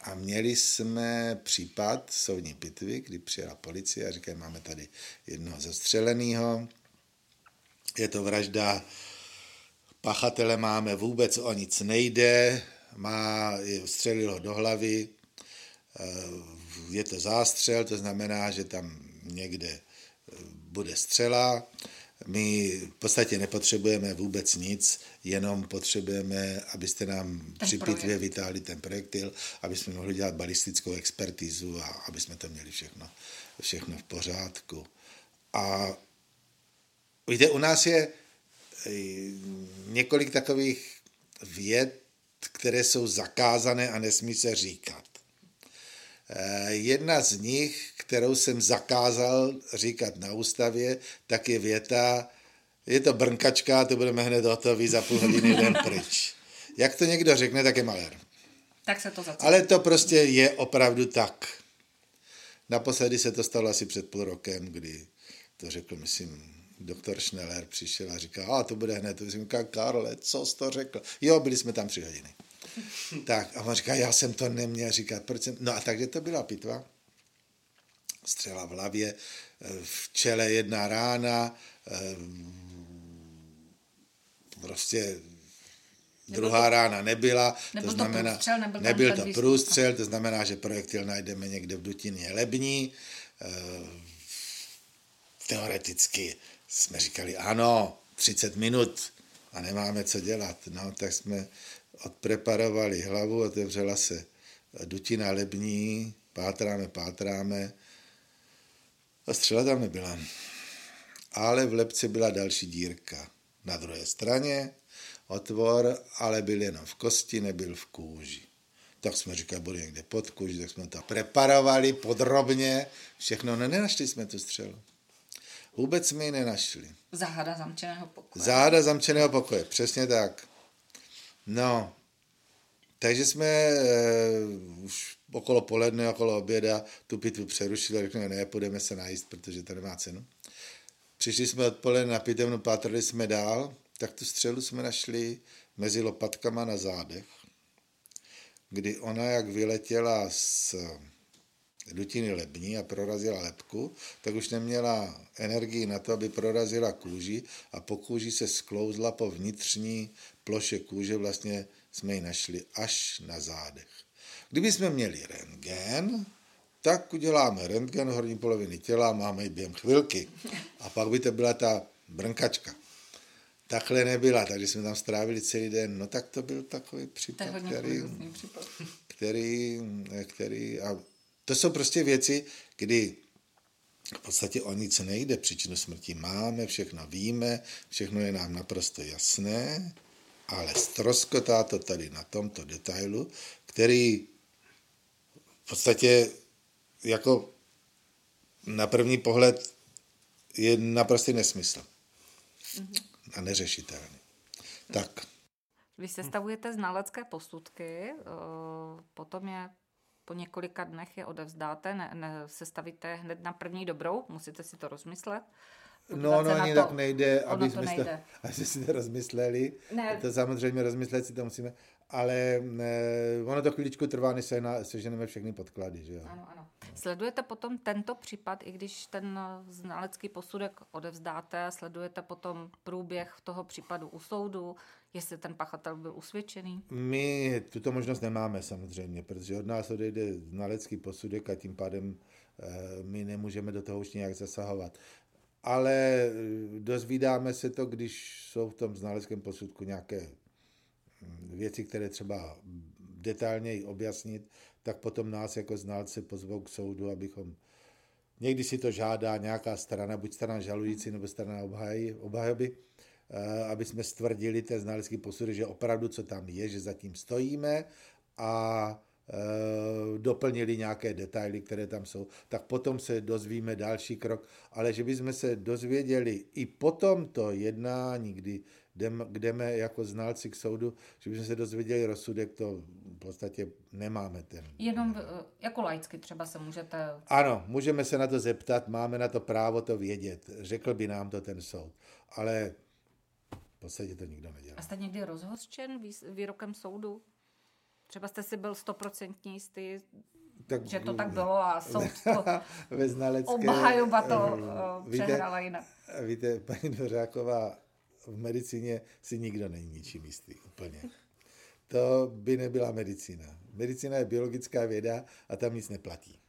C: A měli jsme případ soudní pitvy, kdy přijela policie a říkají, máme tady jednoho zastřeleného, je to vražda, pachatele máme, vůbec o nic nejde, má, střelilo do hlavy, eh, je to zástřel, to znamená, že tam někde eh, bude střela, my v podstatě nepotřebujeme vůbec nic, jenom potřebujeme, abyste nám ten při pitvě vytáhli ten projektil, aby jsme mohli dělat balistickou expertizu a aby jsme to měli všechno, všechno v pořádku. A víte, u nás je eh, několik takových věd, které jsou zakázané a nesmí se říkat. Eh, jedna z nich, kterou jsem zakázal říkat na ústavě, tak je věta, je to brnkačka, to budeme hned hotový za půl hodiny den pryč. Jak to někdo řekne, tak je malér.
A: Tak se to zacílí.
C: Ale to prostě je opravdu tak. Naposledy se to stalo asi před půl rokem, kdy to řekl, myslím, doktor Schneller přišel a říkal, a to bude hned. To jsem říkal, Karle, co jsi to řekl? Jo, byli jsme tam tři hodiny. [LAUGHS] tak a on říká, já jsem to neměl říkat. Proč jsem... No a takže to byla pitva. Střela v hlavě, v čele jedna rána, eh, prostě druhá to, rána nebyla, to znamená, to průstřel, nebyl, nebyl to průstřel, to znamená, že projektil najdeme někde v dutině lební. Eh, teoreticky jsme říkali, ano, 30 minut a nemáme co dělat. No, tak jsme odpreparovali hlavu, otevřela se dutina lební, pátráme, pátráme a střela tam nebyla. Ale v lepce byla další dírka. Na druhé straně otvor, ale byl jenom v kosti, nebyl v kůži. Tak jsme říkali, bude někde pod kůži, tak jsme to preparovali podrobně, všechno, no nenašli jsme tu střelu. Vůbec jsme ji nenašli.
A: Záhada zamčeného pokoje.
C: Záhada zamčeného pokoje, přesně tak. No, takže jsme uh, už okolo poledne, okolo oběda tu pitvu přerušili a řekli, ne, půjdeme se najíst, protože to nemá cenu. Přišli jsme odpoledne na pitevnu, pátrali jsme dál, tak tu střelu jsme našli mezi lopatkama na zádech, kdy ona, jak vyletěla z dutiny lební a prorazila lepku, tak už neměla energii na to, aby prorazila kůži a po kůži se sklouzla po vnitřní ploše kůže, vlastně jsme ji našli až na zádech. Kdyby jsme měli rentgen, tak uděláme rentgen horní poloviny těla, máme ji během chvilky. A pak by to byla ta brnkačka. Takhle nebyla, takže jsme tam strávili celý den. No tak to byl takový případ, který, který, který, a To jsou prostě věci, kdy v podstatě o nic nejde. Příčinu smrti máme, všechno víme, všechno je nám naprosto jasné, ale stroskotá to tady na tomto detailu, který v podstatě jako na první pohled je naprostý nesmysl mm-hmm. a neřešitelný. Tak.
A: Vy sestavujete znalecké posudky, eh, potom je po několika dnech je odevzdáte, ne, ne, sestavíte hned na první dobrou, musíte si to rozmyslet.
C: No, no, ani to, tak nejde, [LAUGHS] aby jsme nejde. To, aby si to rozmysleli. Ne. To samozřejmě rozmyslet si to musíme, ale ne, ono to chvíličku trvá, než se na, seženeme všechny podklady, že jo.
A: Ano, ano. Sledujete potom tento případ, i když ten znalecký posudek odevzdáte, sledujete potom průběh toho případu u soudu, jestli ten pachatel byl usvědčený?
C: My tuto možnost nemáme samozřejmě, protože od nás odejde znalecký posudek a tím pádem e, my nemůžeme do toho už nějak zasahovat. Ale eh, dozvídáme se to, když jsou v tom znaleckém posudku nějaké hm, věci, které třeba detailněji objasnit, tak potom nás jako znalce pozvou k soudu, abychom někdy si to žádá nějaká strana, buď strana žalující nebo strana obhajoby, eh, aby jsme stvrdili ten znalecký posudek, že opravdu co tam je, že zatím stojíme a Eh, doplnili nějaké detaily, které tam jsou, tak potom se dozvíme další krok, ale že bychom se dozvěděli i po tomto jednání, kdy jdeme jako znalci k soudu, že bychom se dozvěděli rozsudek, to v podstatě nemáme ten.
A: Jenom jako laicky třeba se můžete...
C: Ano, můžeme se na to zeptat, máme na to právo to vědět, řekl by nám to ten soud, ale podstatě to nikdo nedělá.
A: A jste někdy rozhořčen výrokem soudu? Třeba jste si byl stoprocentně jistý, tak, že to tak bylo a soud to [LAUGHS]
C: ve znalecké,
A: obhajoba to uh, přehrála jinak.
C: Víte, paní Dvořáková, v medicíně si nikdo není ničím jistý úplně. To by nebyla medicína. Medicína je biologická věda a tam nic neplatí.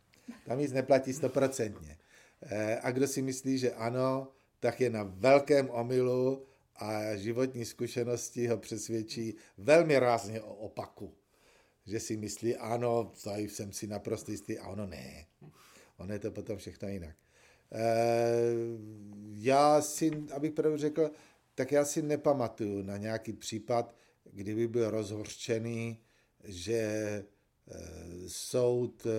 C: Tam nic neplatí stoprocentně. Eh, a kdo si myslí, že ano, tak je na velkém omylu a životní zkušenosti ho přesvědčí velmi rázně o opaku že si myslí, ano, tady jsem si naprosto jistý, a ono ne. Ono je to potom všechno jinak. E, já si, abych pravdu řekl, tak já si nepamatuju na nějaký případ, kdyby byl rozhorčený, že e, soud e,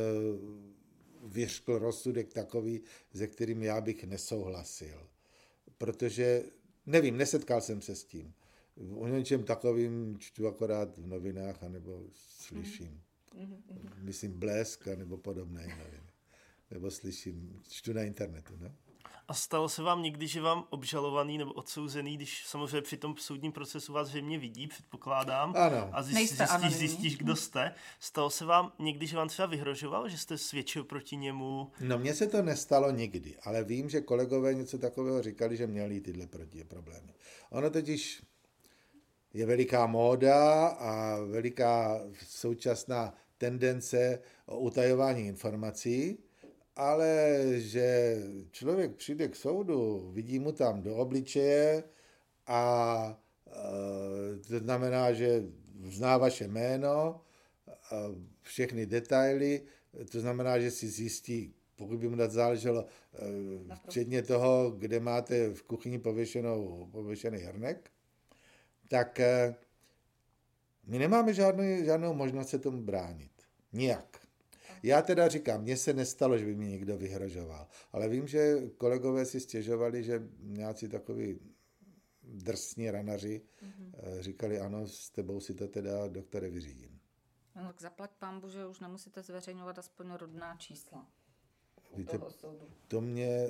C: vyřkl rozsudek takový, se kterým já bych nesouhlasil. Protože, nevím, nesetkal jsem se s tím. O něčem takovým čtu akorát v novinách, anebo slyším. Mm-hmm. Myslím Blesk, nebo podobné noviny. Nebo slyším, čtu na internetu. Ne?
B: A stalo se vám někdy, že vám obžalovaný nebo odsouzený, když samozřejmě při tom soudním procesu vás zřejmě vidí, předpokládám,
C: ano.
B: a zjist, zjistíš, zjistíš, kdo jste. Stalo se vám někdy, že vám třeba vyhrožoval, že jste svědčil proti němu?
C: No mně se to nestalo nikdy, ale vím, že kolegové něco takového říkali, že měli tyhle proti problémy. Ono totiž je veliká móda a veliká současná tendence o utajování informací, ale že člověk přijde k soudu, vidí mu tam do obličeje a e, to znamená, že zná vaše jméno, všechny detaily, to znamená, že si zjistí, pokud by mu dát záleželo, e, včetně toho, kde máte v kuchyni pověšenou, pověšený hrnek, tak eh, my nemáme žádnou, žádnou možnost se tomu bránit. Nijak. Já teda říkám, mně se nestalo, že by mi někdo vyhrožoval, ale vím, že kolegové si stěžovali, že nějací takový drsní ranaři mm-hmm. říkali, ano, s tebou si to teda, doktore, vyřídím.
A: No tak zaplať pán že už nemusíte zveřejňovat aspoň rodná čísla. Víte,
C: to mě,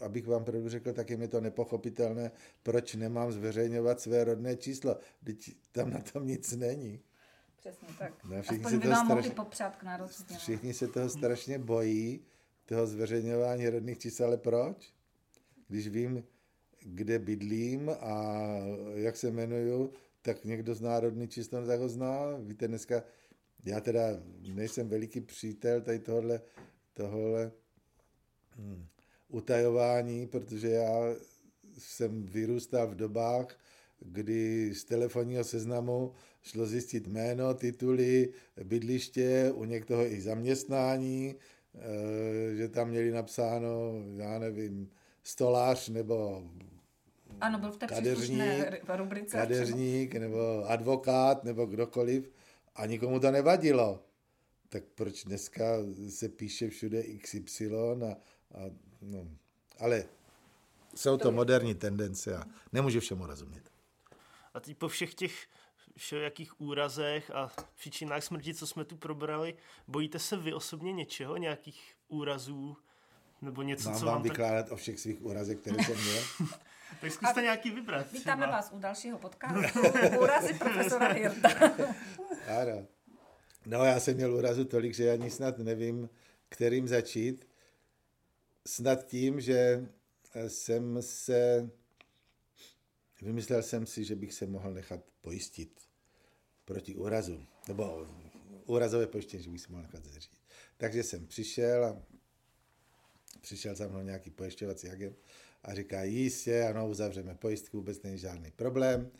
C: abych vám pravdu řekl, tak je mi to nepochopitelné, proč nemám zveřejňovat své rodné číslo. Teď tam na tom nic není.
A: Přesně tak. No, všichni Aspoň se by vám straš... mohli popřát k
C: narozeninám. Všichni se toho strašně bojí, toho zveřejňování rodných čísel, ale proč? Když vím, kde bydlím a jak se jmenuju, tak někdo zná rodný číslo, tak ho zná. Víte, dneska já teda nejsem veliký přítel tady tohohle tohle hm, utajování, protože já jsem vyrůstal v dobách, kdy z telefonního seznamu šlo zjistit jméno, tituly, bydliště, u někoho i zaměstnání, eh, že tam měli napsáno, já nevím, stolář nebo
A: ano, byl v té
C: kadeřník,
A: rubrice.
C: Kadeřník nebo advokát nebo kdokoliv a nikomu to nevadilo. Tak proč dneska se píše všude XY a, a no, ale jsou to moderní tendence a nemůžu všemu rozumět.
B: A teď po všech těch všelijakých úrazech a příčinách smrti, co jsme tu probrali, bojíte se vy osobně něčeho, nějakých úrazů, nebo něco,
C: Mám
B: co
C: vám
B: vám
C: vykládat tak... o všech svých úrazech, které jsem měl? [LAUGHS]
B: tak zkuste a nějaký vybrat.
A: Vítáme třeba. vás u dalšího podcastu. [LAUGHS] Úrazy profesora Hirta. [LAUGHS]
C: ano. No já jsem měl úrazu tolik, že ani snad nevím, kterým začít. Snad tím, že jsem se, vymyslel jsem si, že bych se mohl nechat pojistit proti úrazu, nebo úrazové pojištění, že bych se mohl nechat zařídit. Takže jsem přišel a přišel za mnou nějaký pojišťovací agent a říká, jistě, ano, uzavřeme pojistku, vůbec není žádný problém.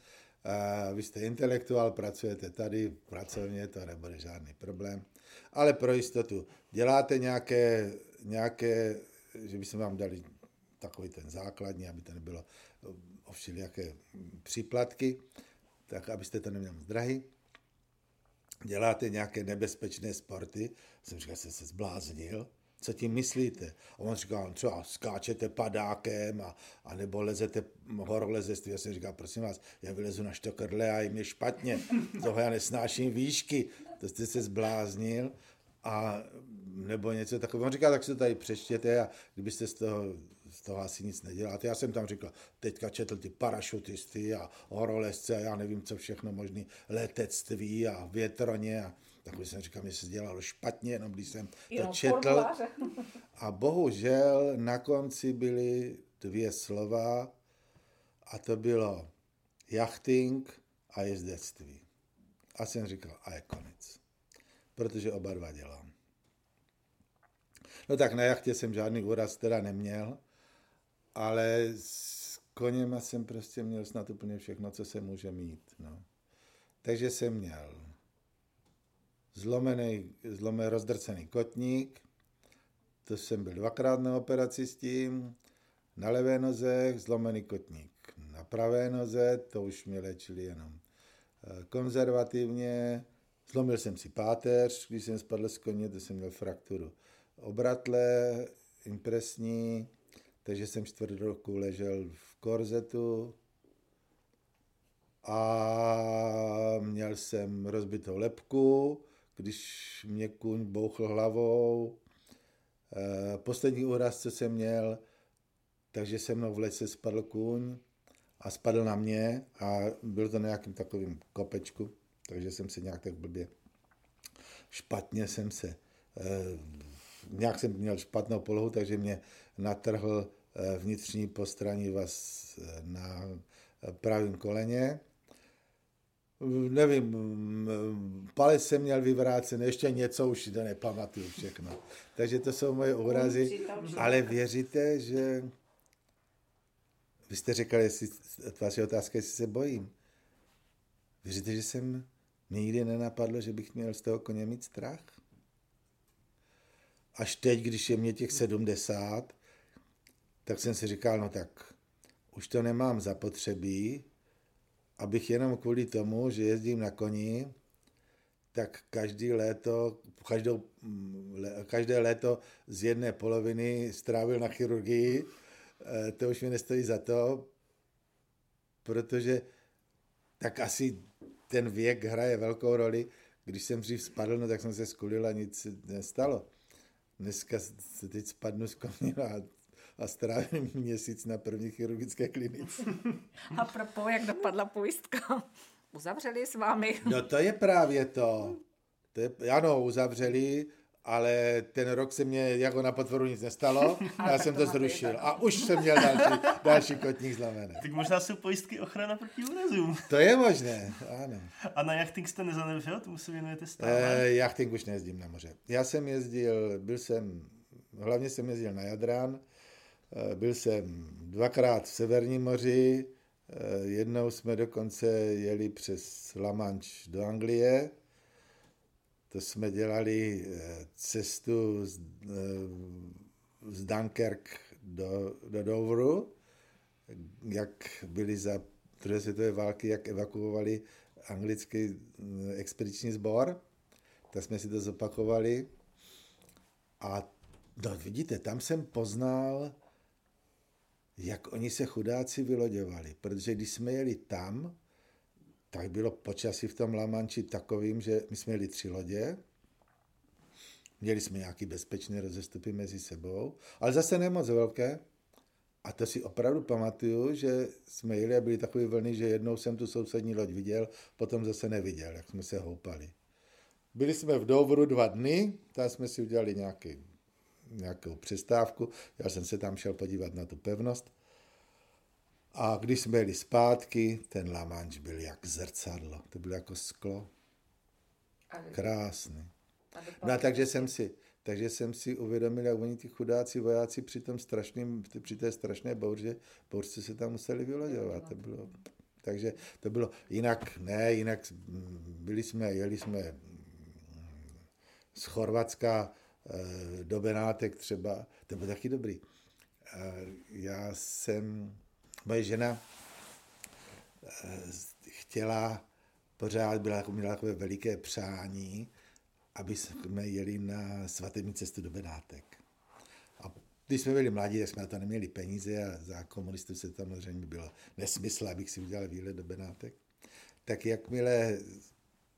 C: A vy jste intelektuál, pracujete tady, pracovně, to nebude žádný problém. Ale pro jistotu, děláte nějaké, nějaké že by se vám dali takový ten základní, aby to nebylo o všelijaké příplatky, tak abyste to neměli moc drahý. Děláte nějaké nebezpečné sporty, jsem říkal, jste se zbláznil, co tím myslíte? A on říkal, třeba skáčete padákem a, a nebo lezete horolezectví. Já jsem říkal, prosím vás, já vylezu na štokrle a jim je špatně, toho já nesnáším výšky, to jste se zbláznil a nebo něco takového. On říká, tak si to tady přečtěte a kdybyste z toho, z toho asi nic neděláte. Já jsem tam říkal, teďka četl ty parašutisty a horolezce a já nevím, co všechno možný, letectví a větroně a takový jsem říkal, mě se dělalo špatně, jenom když jsem to četl. A bohužel na konci byly dvě slova a to bylo jachting a jezdectví. A jsem říkal, a je konec. Protože oba dva dělám. No tak na jachtě jsem žádný úraz teda neměl, ale s koněma jsem prostě měl snad úplně všechno, co se může mít. No. Takže jsem měl zlomený, zlomený rozdrcený kotník, to jsem byl dvakrát na operaci s tím, na levé noze zlomený kotník, na pravé noze, to už mě léčili jenom eh, konzervativně, zlomil jsem si páteř, když jsem spadl z koně, to jsem měl frakturu obratle, impresní, takže jsem čtvrt roku ležel v korzetu a měl jsem rozbitou lepku, když mě kuň bouchl hlavou. Eh, poslední úraz, co jsem měl, takže se mnou v lese spadl kůň a spadl na mě a byl to na nějakým takovým kopečku, takže jsem se nějak tak blbě špatně jsem se, eh, nějak jsem měl špatnou polohu, takže mě natrhl eh, vnitřní postraní vás na pravém koleně nevím, palec jsem měl vyvrácený, ještě něco už to nepamatuju všechno. Takže to jsou moje úrazy, ale věříte, že vy jste říkali, jestli, vaše otázka, jestli se bojím. Věříte, že jsem nikdy nenapadlo, že bych měl z toho koně mít strach? Až teď, když je mě těch 70, tak jsem si říkal, no tak už to nemám zapotřebí, abych jenom kvůli tomu, že jezdím na koni, tak každý léto, každou, každé léto z jedné poloviny strávil na chirurgii. Eh, to už mi nestojí za to, protože tak asi ten věk hraje velkou roli. Když jsem dřív spadl, no, tak jsem se skulil a nic nestalo. Dneska se teď spadnu z a a strávím [LAUGHS] měsíc na první chirurgické klinice. [LAUGHS]
A: A propo, jak dopadla pojistka? Uzavřeli s vámi?
C: No to je právě to. to je, ano, uzavřeli, ale ten rok se mě jako na potvoru nic nestalo, [LAUGHS] já jsem to zrušil a už jsem měl další, další kotník zlomený.
B: Tak možná jsou pojistky ochrana proti úrazům.
C: To je možné, ano.
B: A na jachting jste nezanevřel, tomu se věnujete stále?
C: E, jachting už nejezdím na moře. Já jsem jezdil, byl jsem, hlavně jsem jezdil na Jadran, byl jsem dvakrát v Severním moři, jednou jsme dokonce jeli přes La Manche do Anglie, to jsme dělali eh, cestu z, z Dunkirk do, do Douvru, jak byli za druhé světové války, jak evakuovali anglický expediční sbor, tak jsme si to zopakovali. A no, vidíte, tam jsem poznal, jak oni se chudáci vyloďovali, protože když jsme jeli tam, tak bylo počasí v tom Lamanči takovým, že my jsme jeli tři lodě, měli jsme nějaký bezpečné rozestupy mezi sebou, ale zase nemoc velké. A to si opravdu pamatuju, že jsme jeli a byly takové vlny, že jednou jsem tu sousední loď viděl, potom zase neviděl, jak jsme se houpali. Byli jsme v Douvru dva dny, tam jsme si udělali nějaký, nějakou přestávku, já jsem se tam šel podívat na tu pevnost. A když jsme jeli zpátky, ten lamanč byl jak zrcadlo, to bylo jako sklo. Krásný. No takže jsem si, takže jsem si uvědomil, jak oni ty chudáci vojáci při, tom strašným, při té strašné bouře, bouřce se tam museli vyloďovat. To bylo, takže to bylo jinak, ne, jinak byli jsme, jeli jsme z Chorvatska do Benátek třeba, to bylo taky dobrý. Já jsem, moje žena eh, chtěla, pořád byla, měla takové veliké přání, aby jsme jeli na svatební cestu do Benátek. A když jsme byli mladí, tak jsme na to neměli peníze a za komunistů se tam samozřejmě bylo nesmysl, abych si udělal výlet do Benátek. Tak jakmile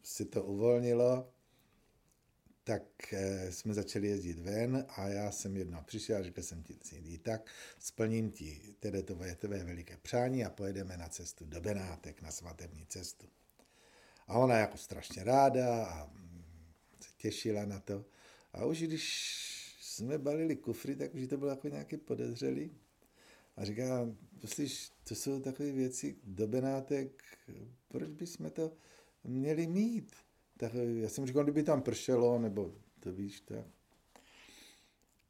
C: se to uvolnilo, tak eh, jsme začali jezdit ven a já jsem jednou přišel a řekl jsem ti, jdi tak, splním ti tedy to tvé veliké přání a pojedeme na cestu do Benátek, na svatební cestu. A ona jako strašně ráda a se těšila na to. A už když jsme balili kufry, tak už to bylo jako nějaký podezřelý. A říká, poslyš, to jsou takové věci do Benátek, proč bychom to měli mít? Tak já jsem říkal, kdyby tam pršelo, nebo to víš, tak.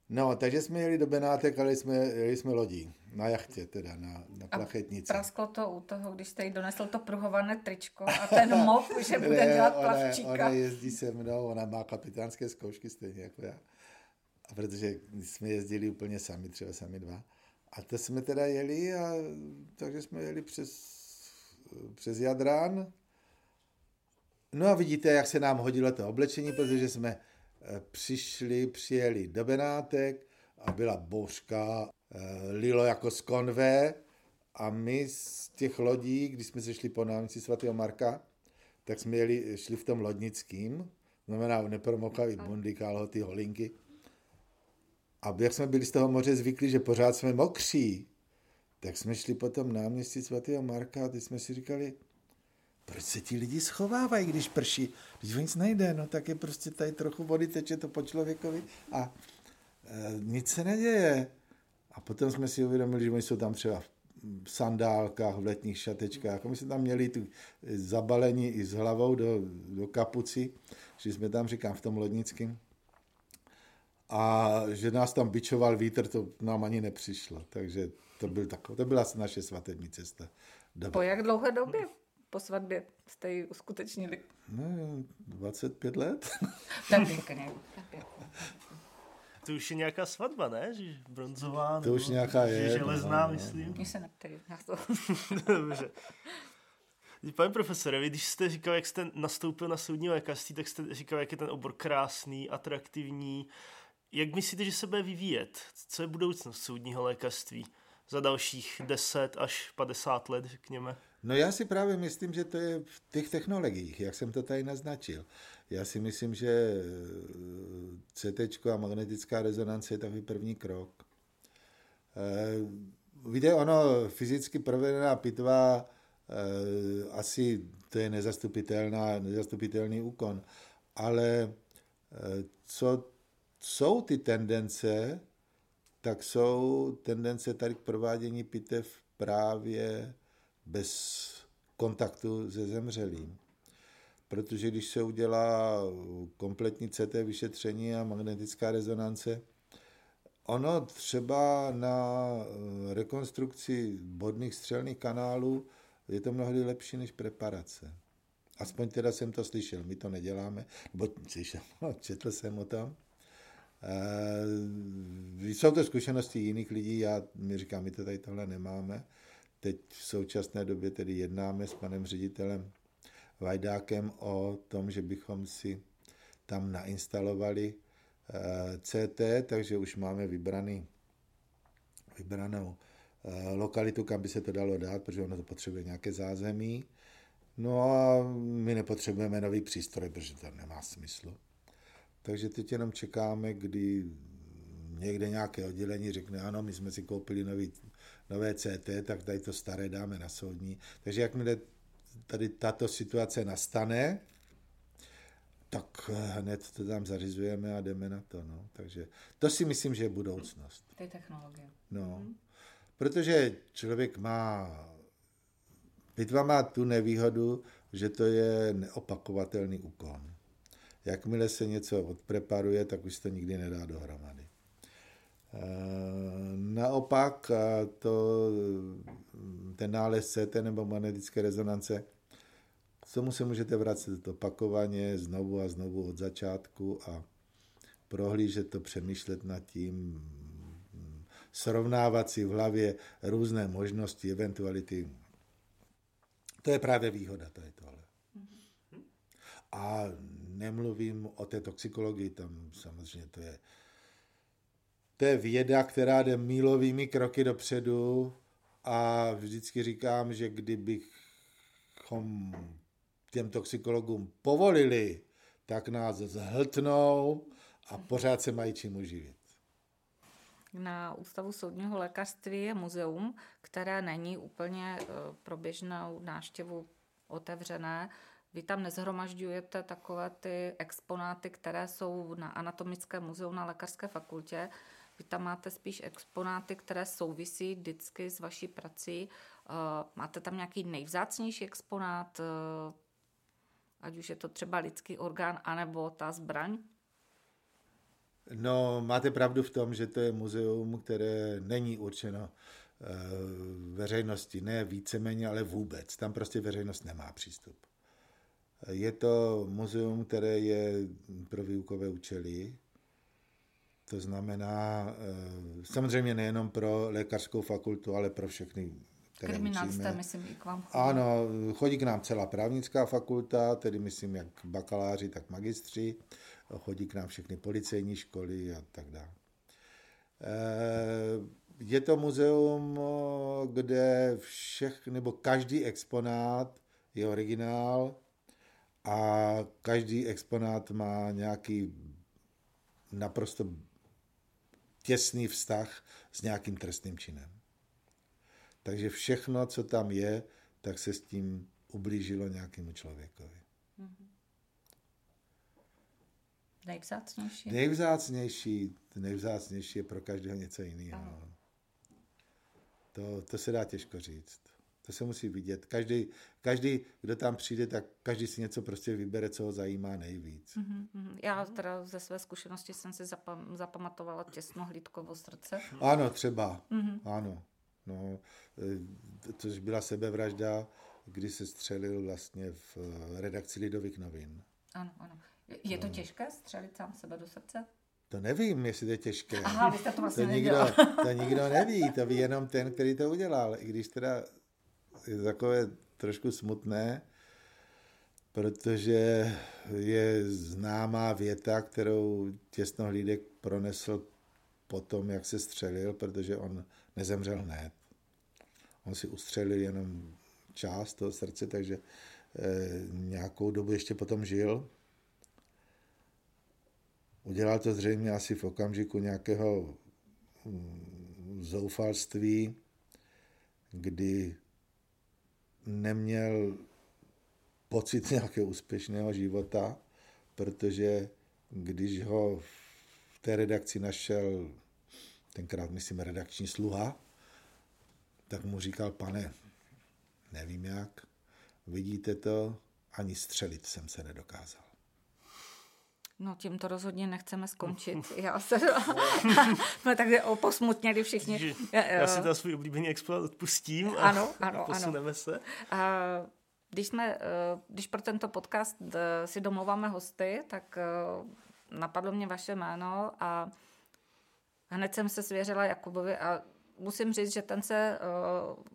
C: No, takže jsme jeli do Benátek, ale jsme, jeli jsme lodí, na jachtě teda, na, na plachetnici.
D: A prasklo to u toho, když jste jí donesl to pruhované tričko a ten mop, [LAUGHS] že bude ne, dělat ona, plavčíka.
C: Ona jezdí se mnou, ona má kapitánské zkoušky stejně jako já. A protože jsme jezdili úplně sami, třeba sami dva. A to jsme teda jeli a takže jsme jeli přes, přes Jadrán. No a vidíte, jak se nám hodilo to oblečení, protože jsme Eh, přišli, přijeli do Benátek a byla bouřka, eh, lilo jako z konve a my z těch lodí, když jsme se šli po náměstí svatého Marka, tak jsme jeli, šli v tom lodnickým, znamená nepromokavý bundy, kalhoty, holinky. A jak jsme byli z toho moře zvyklí, že pořád jsme mokří, tak jsme šli po tom náměstí svatého Marka a teď jsme si říkali, proč se ti lidi schovávají, když prší? Když nic nejde, no tak je prostě tady trochu vody, teče to po člověkovi a e, nic se neděje. A potom jsme si uvědomili, že oni jsou tam třeba v sandálkách, v letních šatečkách. My jsme tam měli tu zabalení i s hlavou do, do kapuci, že jsme tam, říkám, v tom lodnickém. A že nás tam bičoval vítr, to nám ani nepřišlo. Takže to, byl takový, to byla naše svatební cesta.
D: Po jak dlouhé době? Po svatbě jste ji uskutečnili?
C: No, 25 let. [LAUGHS]
D: tak pěkně.
B: To už je nějaká svatba, ne? Že bronzová,
C: to už nějaká je.
B: Že železná, no, myslím.
D: Mně se neptej na to. [LAUGHS]
B: Dobře. Pane profesore, vy když jste říkal, jak jste nastoupil na soudní lékařství, tak jste říkal, jak je ten obor krásný, atraktivní. Jak myslíte, že se bude vyvíjet? Co je budoucnost soudního lékařství za dalších 10 až 50 let, řekněme?
C: No já si právě myslím, že to je v těch technologiích, jak jsem to tady naznačil. Já si myslím, že eh, CT a magnetická rezonance je takový první krok. Eh, víte, ono fyzicky provedená pitva eh, asi to je nezastupitelná, nezastupitelný úkon, ale co jsou ty tendence, tak jsou tendence tady k provádění pitev právě bez kontaktu se zemřelým. Protože když se udělá kompletní CT vyšetření a magnetická rezonance ono třeba na eh, rekonstrukci bodných střelných kanálů je to mnohdy lepší než preparace. Aspoň teda jsem to slyšel, my to neděláme, nebo slyšel, [LAUGHS] četl jsem o tom. E, jsou to zkušenosti jiných lidí, já mi říkám, my to tady tohle nemáme. Teď v současné době tedy jednáme s panem ředitelem Vajdákem o tom, že bychom si tam nainstalovali eh, CT, takže už máme vybraný, vybranou eh, lokalitu, kam by se to dalo dát, protože ono to potřebuje nějaké zázemí. No a my nepotřebujeme nový přístroj, protože to nemá smysl. Takže teď jenom čekáme, kdy někde nějaké oddělení řekne, ano, my jsme si koupili nový, nové CT, tak tady to staré dáme na soudní. Takže jakmile tady tato situace nastane, tak hned to tam zařizujeme a jdeme na to. No. Takže to si myslím, že je budoucnost.
D: Ty technologie.
C: No. Hmm. Protože člověk má, bitva má tu nevýhodu, že to je neopakovatelný úkon. Jakmile se něco odpreparuje, tak už to nikdy nedá dohromady. Eh, naopak to, ten nález CT nebo magnetické rezonance, k tomu se můžete vracet opakovaně znovu a znovu od začátku a prohlížet to, přemýšlet nad tím, srovnávat si v hlavě různé možnosti, eventuality. To je právě výhoda tady tohle. A nemluvím o té toxikologii, tam samozřejmě to je to je věda, která jde mílovými kroky dopředu a vždycky říkám, že kdybychom těm toxikologům povolili, tak nás zhltnou a pořád se mají čím uživit.
D: Na Ústavu soudního lékařství je muzeum, které není úplně eh, pro běžnou návštěvu otevřené. Vy tam nezhromažďujete takové ty exponáty, které jsou na Anatomickém muzeu na lékařské fakultě, vy tam máte spíš exponáty, které souvisí vždycky s vaší prací. Eh, máte tam nějaký nejvzácnější exponát, eh, ať už je to třeba lidský orgán, anebo ta zbraň?
C: No, máte pravdu v tom, že to je muzeum, které není určeno eh, veřejnosti, ne víceméně, ale vůbec. Tam prostě veřejnost nemá přístup. Je to muzeum, které je pro výukové účely, to znamená, eh, samozřejmě nejenom pro lékařskou fakultu, ale pro všechny,
D: které Kriminalisté, myslím, i k vám
C: chodí. Ano, chodí k nám celá právnická fakulta, tedy myslím jak bakaláři, tak magistři. Chodí k nám všechny policejní školy a tak dále. Eh, je to muzeum, kde všech, nebo každý exponát je originál a každý exponát má nějaký naprosto těsný vztah s nějakým trestným činem. Takže všechno, co tam je, tak se s tím ublížilo nějakému člověkovi. Mm-hmm.
D: Nejvzácnější?
C: Nejvzácnější, nejvzácnější je pro každého něco jiného. To, to se dá těžko říct. To se musí vidět. Každý, každý, kdo tam přijde, tak každý si něco prostě vybere, co ho zajímá nejvíc.
D: Mm-hmm. Já teda ze své zkušenosti jsem si zapam, zapamatovala těsno hlídkovo srdce.
C: Ano, třeba. Mm-hmm. Ano. No, e, což byla sebevražda, kdy se střelil vlastně v e, redakci Lidových novin.
D: Ano, ano. Je to no. těžké střelit sám sebe do srdce?
C: To nevím, jestli to je těžké.
D: Aha, vy jste to vlastně
C: to nikdo, to nikdo neví, to ví jenom ten, který to udělal. I když teda je takové trošku smutné, protože je známá věta, kterou těsnohlídek pronesl po tom, jak se střelil, protože on nezemřel hned. On si ustřelil jenom část toho srdce, takže eh, nějakou dobu ještě potom žil. Udělal to zřejmě asi v okamžiku nějakého hm, zoufalství, kdy neměl pocit [LAUGHS] nějakého úspěšného života, protože když ho v té redakci našel, tenkrát myslím redakční sluha, tak mu říkal, pane, nevím jak, vidíte to, ani střelit jsem se nedokázal.
A: No tím to rozhodně nechceme skončit. Já se... jsme [LAUGHS] tak posmutněli všichni.
B: Já si to svůj oblíbený exponát odpustím a
A: ano, ano,
B: posuneme ano. se. A
A: když, jsme, eh, když pro tento podcast eh, si domluváme hosty, tak eh, napadlo mě vaše jméno a hned jsem se svěřila Jakubovi a musím říct, že ten se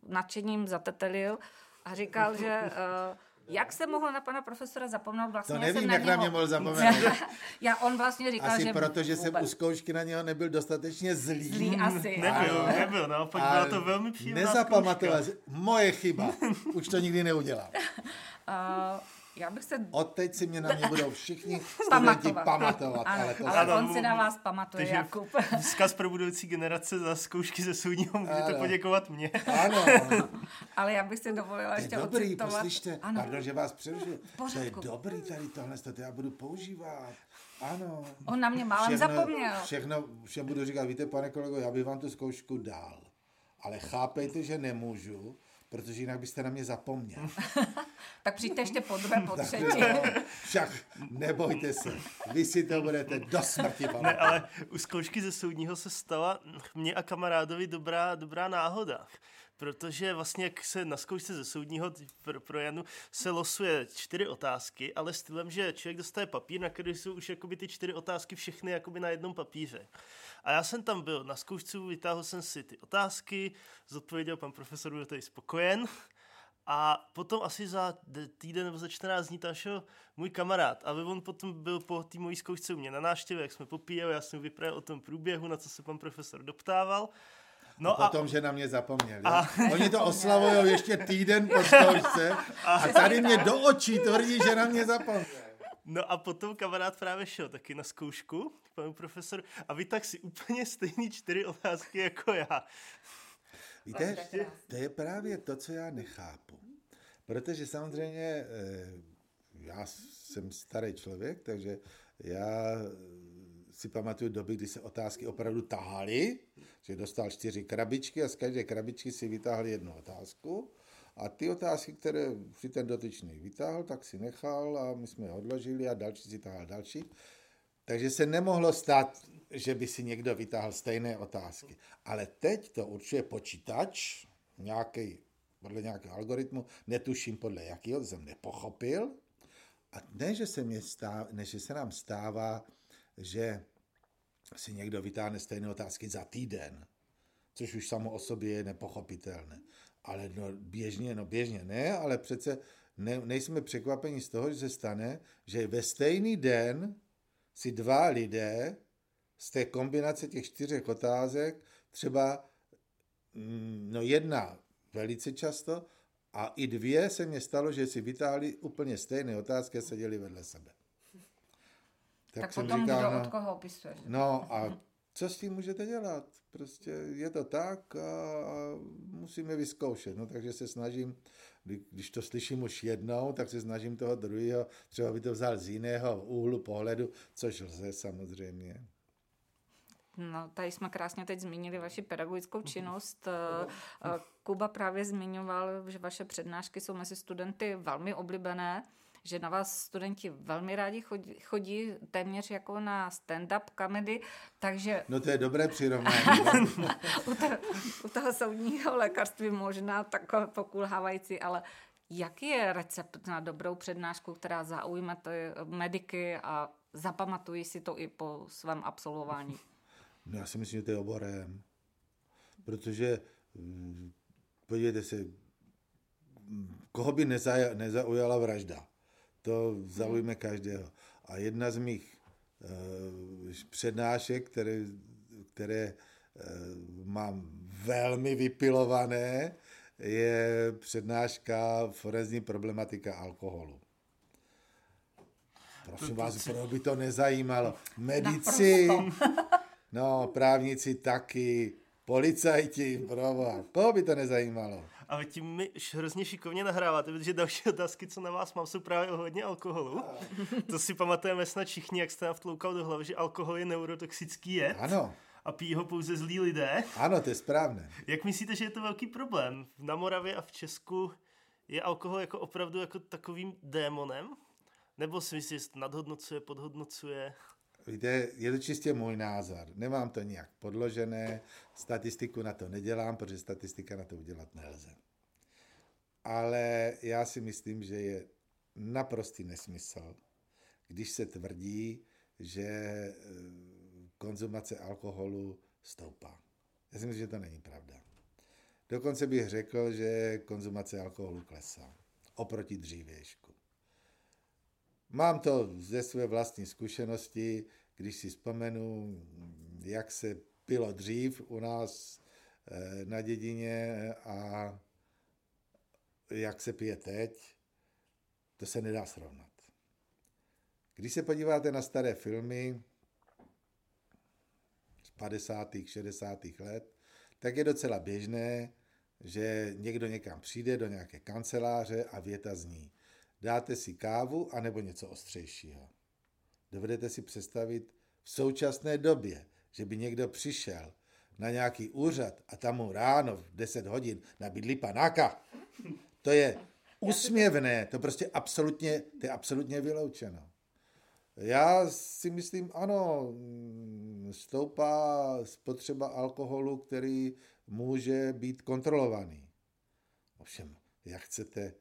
A: nadšením zatetelil a říkal, že jak se mohl na pana profesora zapomenout? Vlastně
C: to nevím,
A: jsem
C: jak
A: na,
C: něho... mě mohl zapomenout. [LAUGHS]
A: já, on vlastně říkal,
C: asi
A: že...
C: protože jsem u zkoušky na něho nebyl dostatečně zlý.
A: Zlý asi.
B: Nebyl, ale, nebyl, naopak byla to velmi příjemná
C: Nezapamatoval. Moje chyba. Už to nikdy neudělám.
A: Uh, [LAUGHS] já bych se...
C: Od teď si mě na mě budou všichni [LAUGHS] studenti pamatovat. pamatovat
A: ano,
C: ale, to
A: ale ano, on si na vás pamatuje, takže Jakub. [LAUGHS]
B: Vzkaz pro budoucí generace za zkoušky ze soudního můžete ano. poděkovat mě.
C: Ano. [LAUGHS]
A: ale já bych si dovolila ještě
C: dobrý,
A: ocitovat.
C: poslyšte, ano. pardon, že vás přerušil. To je dobrý tady tohle, to já budu používat. Ano.
A: On na mě málem všechno, zapomněl.
C: Všechno, všem budu říkat, víte, pane kolego, já bych vám tu zkoušku dal. Ale chápejte, že nemůžu, protože jinak byste na mě zapomněl. [LAUGHS]
A: tak přijďte ještě po druhé, po [LAUGHS] třetí.
C: však nebojte se, vy si to budete do smrti pamatovat.
B: Ne, ale u zkoušky ze soudního se stala mě a kamarádovi dobrá, dobrá náhoda protože vlastně jak se na zkoušce ze soudního pro, pro Janu se losuje čtyři otázky, ale stylem, že člověk dostane papír, na který jsou už jakoby ty čtyři otázky všechny jakoby na jednom papíře. A já jsem tam byl na zkoušce, vytáhl jsem si ty otázky, zodpověděl pan profesor, byl tady spokojen. A potom asi za týden nebo za 14 dní tam šel můj kamarád. A on potom byl po té mojí zkoušce u mě na návštěvě, jak jsme popíjeli, já jsem vyprávěl o tom průběhu, na co se pan profesor doptával.
C: No a potom, a... že na mě zapomněl. A... [LAUGHS] Oni to oslavují ještě týden po zkoušce a... a tady mě do očí tvrdí, že na mě zapomněl.
B: No a potom kamarád právě šel taky na zkoušku k panu profesoru a vy tak si úplně stejný čtyři otázky jako já.
C: Víte, to je právě to, co já nechápu. Protože samozřejmě eh, já jsem starý člověk, takže já si pamatuju doby, kdy se otázky opravdu tahaly, že dostal čtyři krabičky a z každé krabičky si vytáhl jednu otázku a ty otázky, které si ten dotyčný vytáhl, tak si nechal a my jsme je odložili a další si tahal další. Takže se nemohlo stát, že by si někdo vytáhl stejné otázky. Ale teď to určuje počítač, nějaký, podle nějakého algoritmu, netuším podle jakého, to jsem nepochopil. A ne, že se, mě stáv, ne, že se nám stává, že si někdo vytáhne stejné otázky za týden, což už samo o sobě je nepochopitelné. Ale no, běžně, no běžně ne, ale přece ne, nejsme překvapeni z toho, že se stane, že ve stejný den si dva lidé z té kombinace těch čtyřech otázek, třeba mm, no jedna velice často a i dvě se mě stalo, že si vytáhli úplně stejné otázky a seděli vedle sebe.
A: Tak, tak potom říkal, kdo no, od koho opisuje.
C: No a co s tím můžete dělat? Prostě je to tak a musíme vyzkoušet. No takže se snažím, když to slyším už jednou, tak se snažím toho druhého, třeba by to vzal z jiného úhlu pohledu, což lze samozřejmě.
A: No, tady jsme krásně teď zmínili vaši pedagogickou činnost. Kuba právě zmiňoval, že vaše přednášky jsou mezi studenty velmi oblíbené že na vás studenti velmi rádi chodí, chodí téměř jako na stand-up comedy, takže...
C: No to je dobré přirovnání. [LAUGHS]
A: u, to, u toho soudního lékařství možná takové pokulhávající, ale jaký je recept na dobrou přednášku, která zaujme ty mediky a zapamatují si to i po svém absolvování?
C: No já si myslím, že to je oborem. Protože mm, podívejte se, koho by nezaujala vražda? To zaujme každého. A jedna z mých uh, přednášek, které, které uh, mám velmi vypilované, je přednáška forenzní problematika alkoholu. Prosím vás, proč by to nezajímalo? Medici, no, právníci taky, policajti, proba, koho by to nezajímalo?
B: Ale tím mi hrozně šikovně nahráváte, protože další otázky, co na vás mám, jsou právě o hodně alkoholu. To si pamatujeme snad všichni, jak jste nám vtloukal do hlavy, že alkohol je neurotoxický jed.
C: Ano.
B: A pijí ho pouze zlí lidé.
C: Ano, to je správné.
B: Jak myslíte, že je to velký problém? Na Moravě a v Česku je alkohol jako opravdu jako takovým démonem? Nebo si myslíš, že nadhodnocuje, podhodnocuje?
C: Víte, je to čistě můj názor. Nemám to nějak podložené, statistiku na to nedělám, protože statistika na to udělat nelze. Ale já si myslím, že je naprostý nesmysl, když se tvrdí, že eh, konzumace alkoholu stoupá. Já si myslím, že to není pravda. Dokonce bych řekl, že konzumace alkoholu klesá oproti dřívějšku. Mám to ze své vlastní zkušenosti, když si vzpomenu, jak se pilo dřív u nás eh, na dědině a jak se pije teď, to se nedá srovnat. Když se podíváte na staré filmy z 50. 60. let, tak je docela běžné, že někdo někam přijde do nějaké kanceláře a věta zní dáte si kávu anebo něco ostřejšího. Dovedete si představit v současné době, že by někdo přišel na nějaký úřad a tam mu ráno v 10 hodin nabídli panáka. To je usměvné, to prostě absolutně, to je absolutně vyloučeno. Já si myslím, ano, stoupá spotřeba alkoholu, který může být kontrolovaný. Ovšem, jak chcete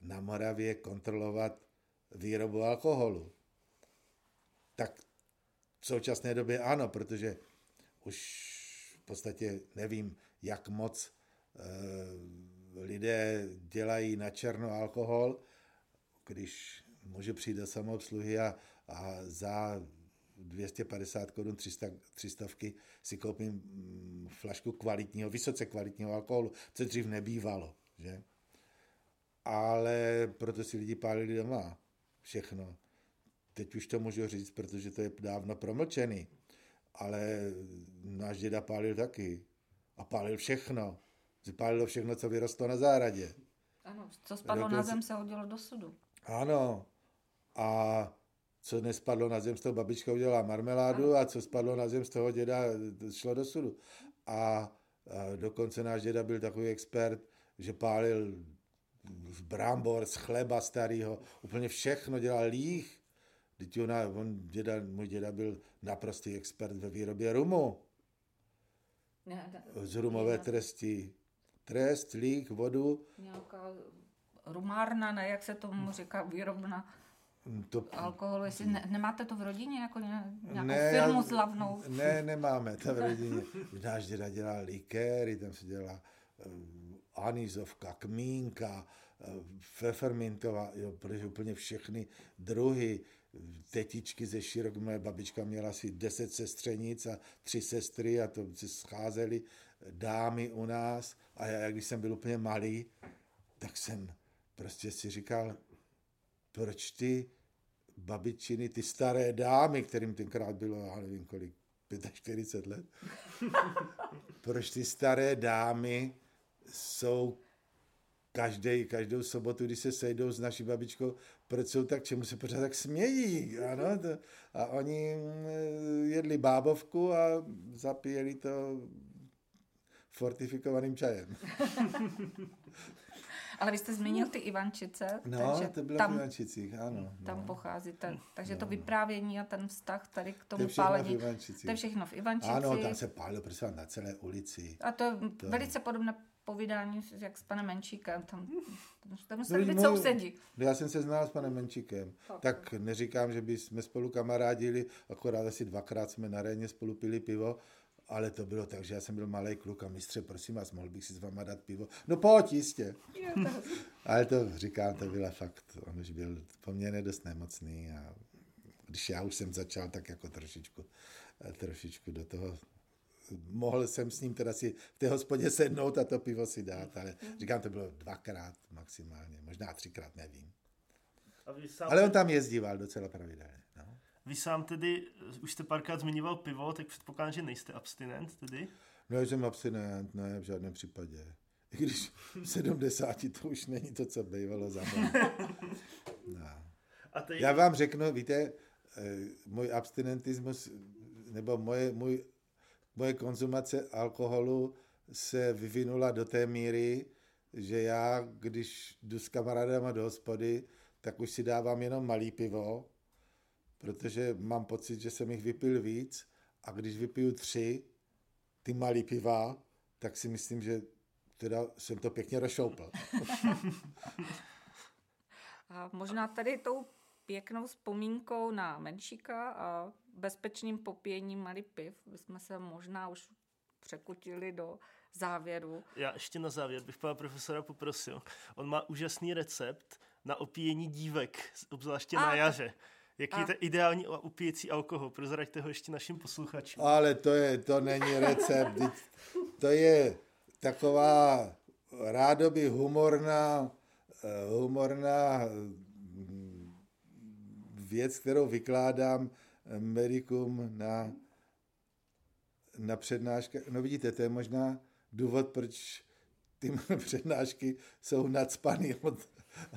C: na Moravě kontrolovat výrobu alkoholu? Tak v současné době ano, protože už v podstatě nevím, jak moc e, lidé dělají na černo alkohol, když může přijít do samoobsluhy a, a za 250 korun, 300, 300 si koupím mm, flašku kvalitního, vysoce kvalitního alkoholu, co dřív nebývalo, že? Ale proto si lidi pálili doma všechno. Teď už to můžu říct, protože to je dávno promlčený. Ale náš děda pálil taky. A pálil všechno. Pálil všechno, co vyrostlo na zahradě.
D: Ano, co spadlo Dokonce... na zem, se hodilo do sudu.
C: Ano. A co nespadlo na zem, z toho babička udělala marmeládu a co spadlo na zem, z toho děda šlo do sudu. A, a dokonce náš děda byl takový expert, že pálil z brambor, z chleba starého, úplně všechno dělal líh. Teď ona, on, děda, můj děda byl naprostý expert ve výrobě rumu. Z rumové tresti. Trest, líh, vodu.
D: Nějaká rumárna, ne, jak se tomu říká, výrobna to... alkoholu. Jestli ne, nemáte to v rodině, jako nějakou ne, firmu slavnou?
C: Ne, nemáme to v rodině. Náš děda dělal likéry, tam se dělá uh, anizovka, kmínka, fefermintová, jo, protože úplně všechny druhy, tetičky ze širok, moje babička měla asi deset sestřenic a tři sestry a to se scházely dámy u nás. A já, když jsem byl úplně malý, tak jsem prostě si říkal, proč ty babičiny, ty staré dámy, kterým tenkrát bylo, já nevím kolik, 45 let, [LAUGHS] proč ty staré dámy jsou každý, každou sobotu, když se sejdou s naší babičkou, proč jsou tak, čemu se pořád tak smějí, ano, to, a oni mm, jedli bábovku a zapíjeli to fortifikovaným čajem. [LAUGHS]
D: Ale vy jste zmínil ty Ivančice.
C: No, takže to bylo tam, v Ivančicích, ano.
D: Tam
C: no.
D: pochází ten, takže no. to vyprávění a ten vztah tady k tomu to pálení. To je všechno v Ivančicích.
C: Ano, tam se pálilo prostě na celé ulici.
D: A to je to... velice podobné povídání jak s panem Menčíkem. Tam, tam museli no, být sousedí.
C: Já jsem se znal s panem Menčíkem. Tak, tak neříkám, že by jsme spolu kamarádili, akorát asi dvakrát jsme na Réně spolu pili pivo ale to bylo tak, že já jsem byl malý kluk a mistře, prosím vás, mohl bych si s váma dát pivo? No pojď, jistě. [LAUGHS] ale to říkám, to byla fakt, on už byl poměrně dost nemocný a když já už jsem začal tak jako trošičku, trošičku do toho mohl jsem s ním teda si v té hospodě sednout a to pivo si dát, ale říkám, to bylo dvakrát maximálně, možná třikrát, nevím. Ale on tam jezdíval docela pravidelně. No.
B: Vy sám tedy, už jste párkrát zmiňoval pivo, tak předpokládám, že nejste abstinent tedy?
C: No, jsem abstinent, ne, v žádném případě. I když v 70 to už není to, co bývalo za [LAUGHS] no. A teď... Já vám řeknu, víte, eh, můj abstinentismus, nebo moje, můj, moje konzumace alkoholu se vyvinula do té míry, že já, když jdu s kamarádama do hospody, tak už si dávám jenom malý pivo, protože mám pocit, že jsem jich vypil víc a když vypiju tři, ty malý piva, tak si myslím, že teda jsem to pěkně rozšoupl. [LAUGHS]
D: a možná tady tou pěknou vzpomínkou na Menšíka a bezpečným popíjením malý piv bychom se možná už překutili do závěru.
B: Já ještě na závěr bych pana profesora poprosil. On má úžasný recept na opíjení dívek, obzvláště a, na jaře. Jaký a... je ideální upíjecí alkohol? Prozraďte ho ještě našim posluchačům.
C: Ale to, je, to není recept. to je taková rádoby humorná, eh, humorná hm, věc, kterou vykládám medikům na, na přednáškách. No vidíte, to je možná důvod, proč ty [LAUGHS] přednášky jsou nadspaný od,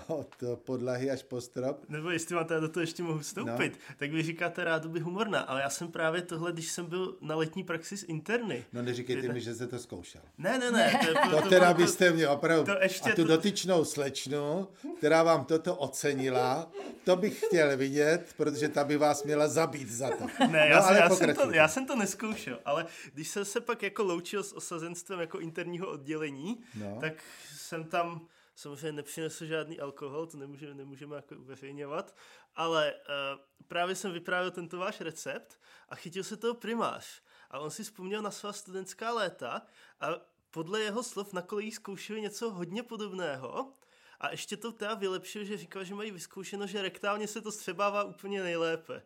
C: od podlahy až po strop.
B: Nebo jestli máte do toho ještě mohu vstoupit, no. tak vy říkáte by humorná, ale já jsem právě tohle, když jsem byl na letní praxi z interny.
C: No neříkejte mi, že jste to zkoušel.
B: Ne, ne, ne.
C: To, to, to teda to, byste mě opravdu. To ještě a tu to... dotyčnou slečnu, která vám toto ocenila, to bych chtěl vidět, protože ta by vás měla zabít za to.
B: Ne, já, no, ale já, jsem to, já jsem to neskoušel, ale když jsem se pak jako loučil s osazenstvem jako interního oddělení, no. tak jsem tam samozřejmě nepřinesl žádný alkohol, to nemůžeme, nemůžeme jako uveřejňovat, ale uh, právě jsem vyprávěl tento váš recept a chytil se toho primář. A on si vzpomněl na svá studentská léta a podle jeho slov na kolejích zkoušeli něco hodně podobného. A ještě to teda vylepšil, že říkal, že mají vyzkoušeno, že rektálně se to střebává úplně nejlépe.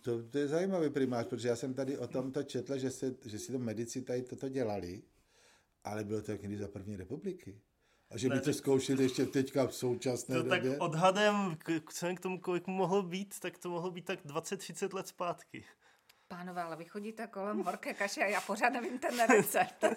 C: To, to je zajímavý primář, protože já jsem tady o tom to četl, že, se, že si to medici tady toto dělali, ale bylo to někdy za první republiky. A že ne, by to zkoušeli ještě teďka v současné to
B: době? Tak odhadem, k, k tomu, kolik mu mohlo být, tak to mohlo být tak 20-30 let zpátky.
D: Pánové, ale vy chodíte kolem horké kaše a já pořád nevím ten recept. [LAUGHS]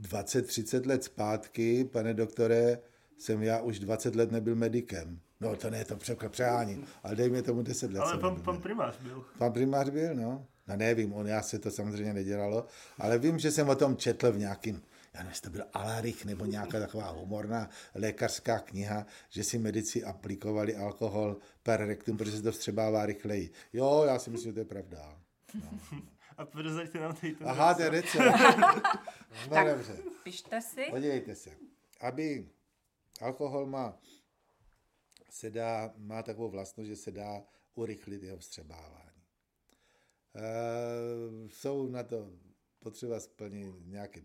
C: 20-30 let zpátky, pane doktore, jsem já už 20 let nebyl medikem. No to ne, to přehání, ale dejme tomu 10 let.
B: Ale pan, pan primář byl.
C: Pan primář byl, no. No nevím, on, já se to samozřejmě nedělalo, ale vím, že jsem o tom četl v nějakým já nevím, to byl Alarich nebo nějaká taková humorná lékařská kniha, že si medici aplikovali alkohol per rectum, protože se to vstřebává rychleji. Jo, já si myslím, že to je pravda. No. [LAUGHS]
B: A prozraďte nám tady
C: to. Aha, to je recept. [LAUGHS]
D: no tak, dobře. pište si.
C: Podívejte se. Aby alkohol má, se dá, má takovou vlastnost, že se dá urychlit jeho vstřebávání. E, jsou na to potřeba splnit nějaké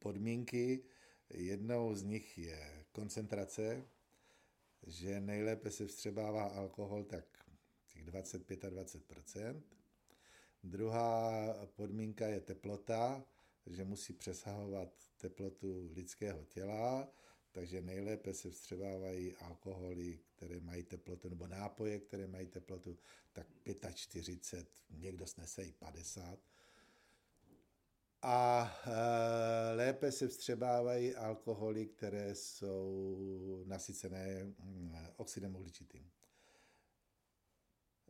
C: podmínky. Jednou z nich je koncentrace, že nejlépe se vstřebává alkohol tak těch 25 a 20 Druhá podmínka je teplota, že musí přesahovat teplotu lidského těla, takže nejlépe se vstřebávají alkoholy, které mají teplotu, nebo nápoje, které mají teplotu tak 45, někdo snese i 50 a e, lépe se vstřebávají alkoholy, které jsou nasycené mm, oxidem uhličitým.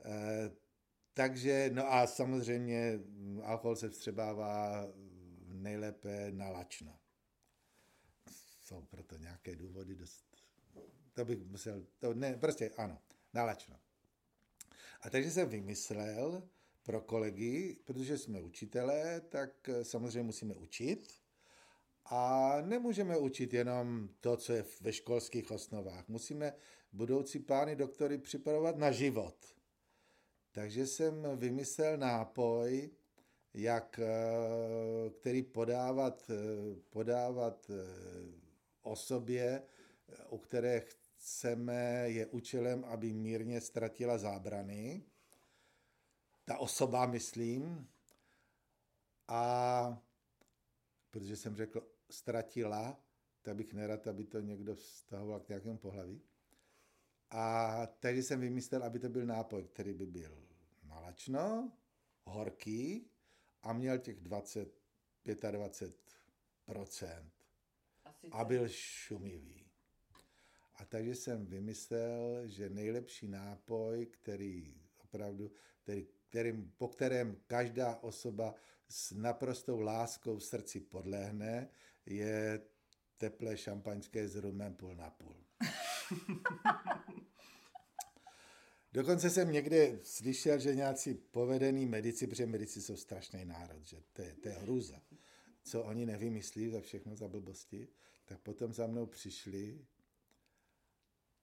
C: E, takže, no a samozřejmě mm, alkohol se vstřebává nejlépe na lačno. Jsou proto nějaké důvody dost... To bych musel... To ne, prostě ano, na lačno. A takže jsem vymyslel, pro kolegy, protože jsme učitelé, tak eh, samozřejmě musíme učit. A nemůžeme učit jenom to, co je ve školských osnovách. Musíme budoucí pány doktory připravovat na život. Takže jsem vymyslel nápoj, jak, eh, který podávat, eh, podávat osobě, u které chceme, je účelem, aby mírně ztratila zábrany ta osoba, myslím. A protože jsem řekl ztratila, tak bych nerad, aby to někdo vztahoval k nějakému pohlaví. A takže jsem vymyslel, aby to byl nápoj, který by byl malačno, horký a měl těch 20, 25% a byl šumivý. A takže jsem vymyslel, že nejlepší nápoj, který opravdu, který kterým, po kterém každá osoba s naprostou láskou v srdci podlehne, je teplé šampaňské s rumem půl na půl. [LAUGHS] Dokonce jsem někde slyšel, že nějací povedený medici, protože medici jsou strašný národ, že to je, to je hrůza. Co oni nevymyslí za všechno za blbosti, tak potom za mnou přišli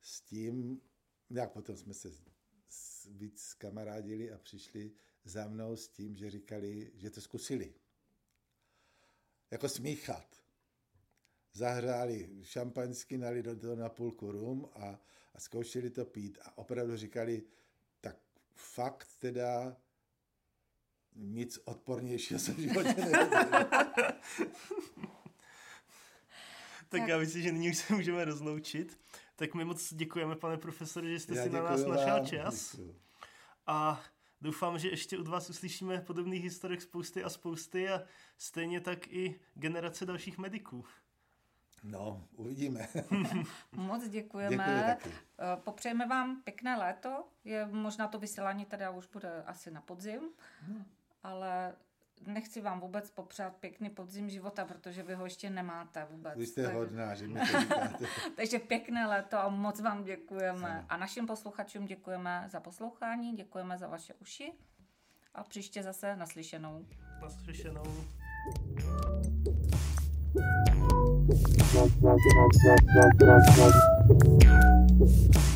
C: s tím, jak potom jsme se víc kamarádili a přišli za mnou s tím, že říkali, že to zkusili. Jako smíchat. Zahráli šampaňsky, nali do toho na půlku rum a, a zkoušeli to pít a opravdu říkali, tak fakt teda nic odpornějšího jsem v životě [LAUGHS]
B: tak já myslím, že nyní už se můžeme rozloučit. Tak my moc děkujeme, pane profesore, že jste já si na nás našel čas. A doufám, že ještě od vás uslyšíme podobných historik spousty a spousty a stejně tak i generace dalších mediků.
C: No, uvidíme. [LAUGHS]
A: Moc děkujeme. Děkuji eh, Popřejeme vám pěkné léto. Je, možná to vysílání teda už bude asi na podzim, no. ale nechci vám vůbec popřát pěkný podzim života, protože vy ho ještě nemáte vůbec.
C: Vy jste
A: tak...
C: hodná, že mi to říkáte. [LAUGHS]
A: Takže pěkné léto a moc vám děkujeme. Ano. A našim posluchačům děkujeme za poslouchání, děkujeme za vaše uši a příště zase naslyšenou.
B: Naslyšenou. [LAUGHS]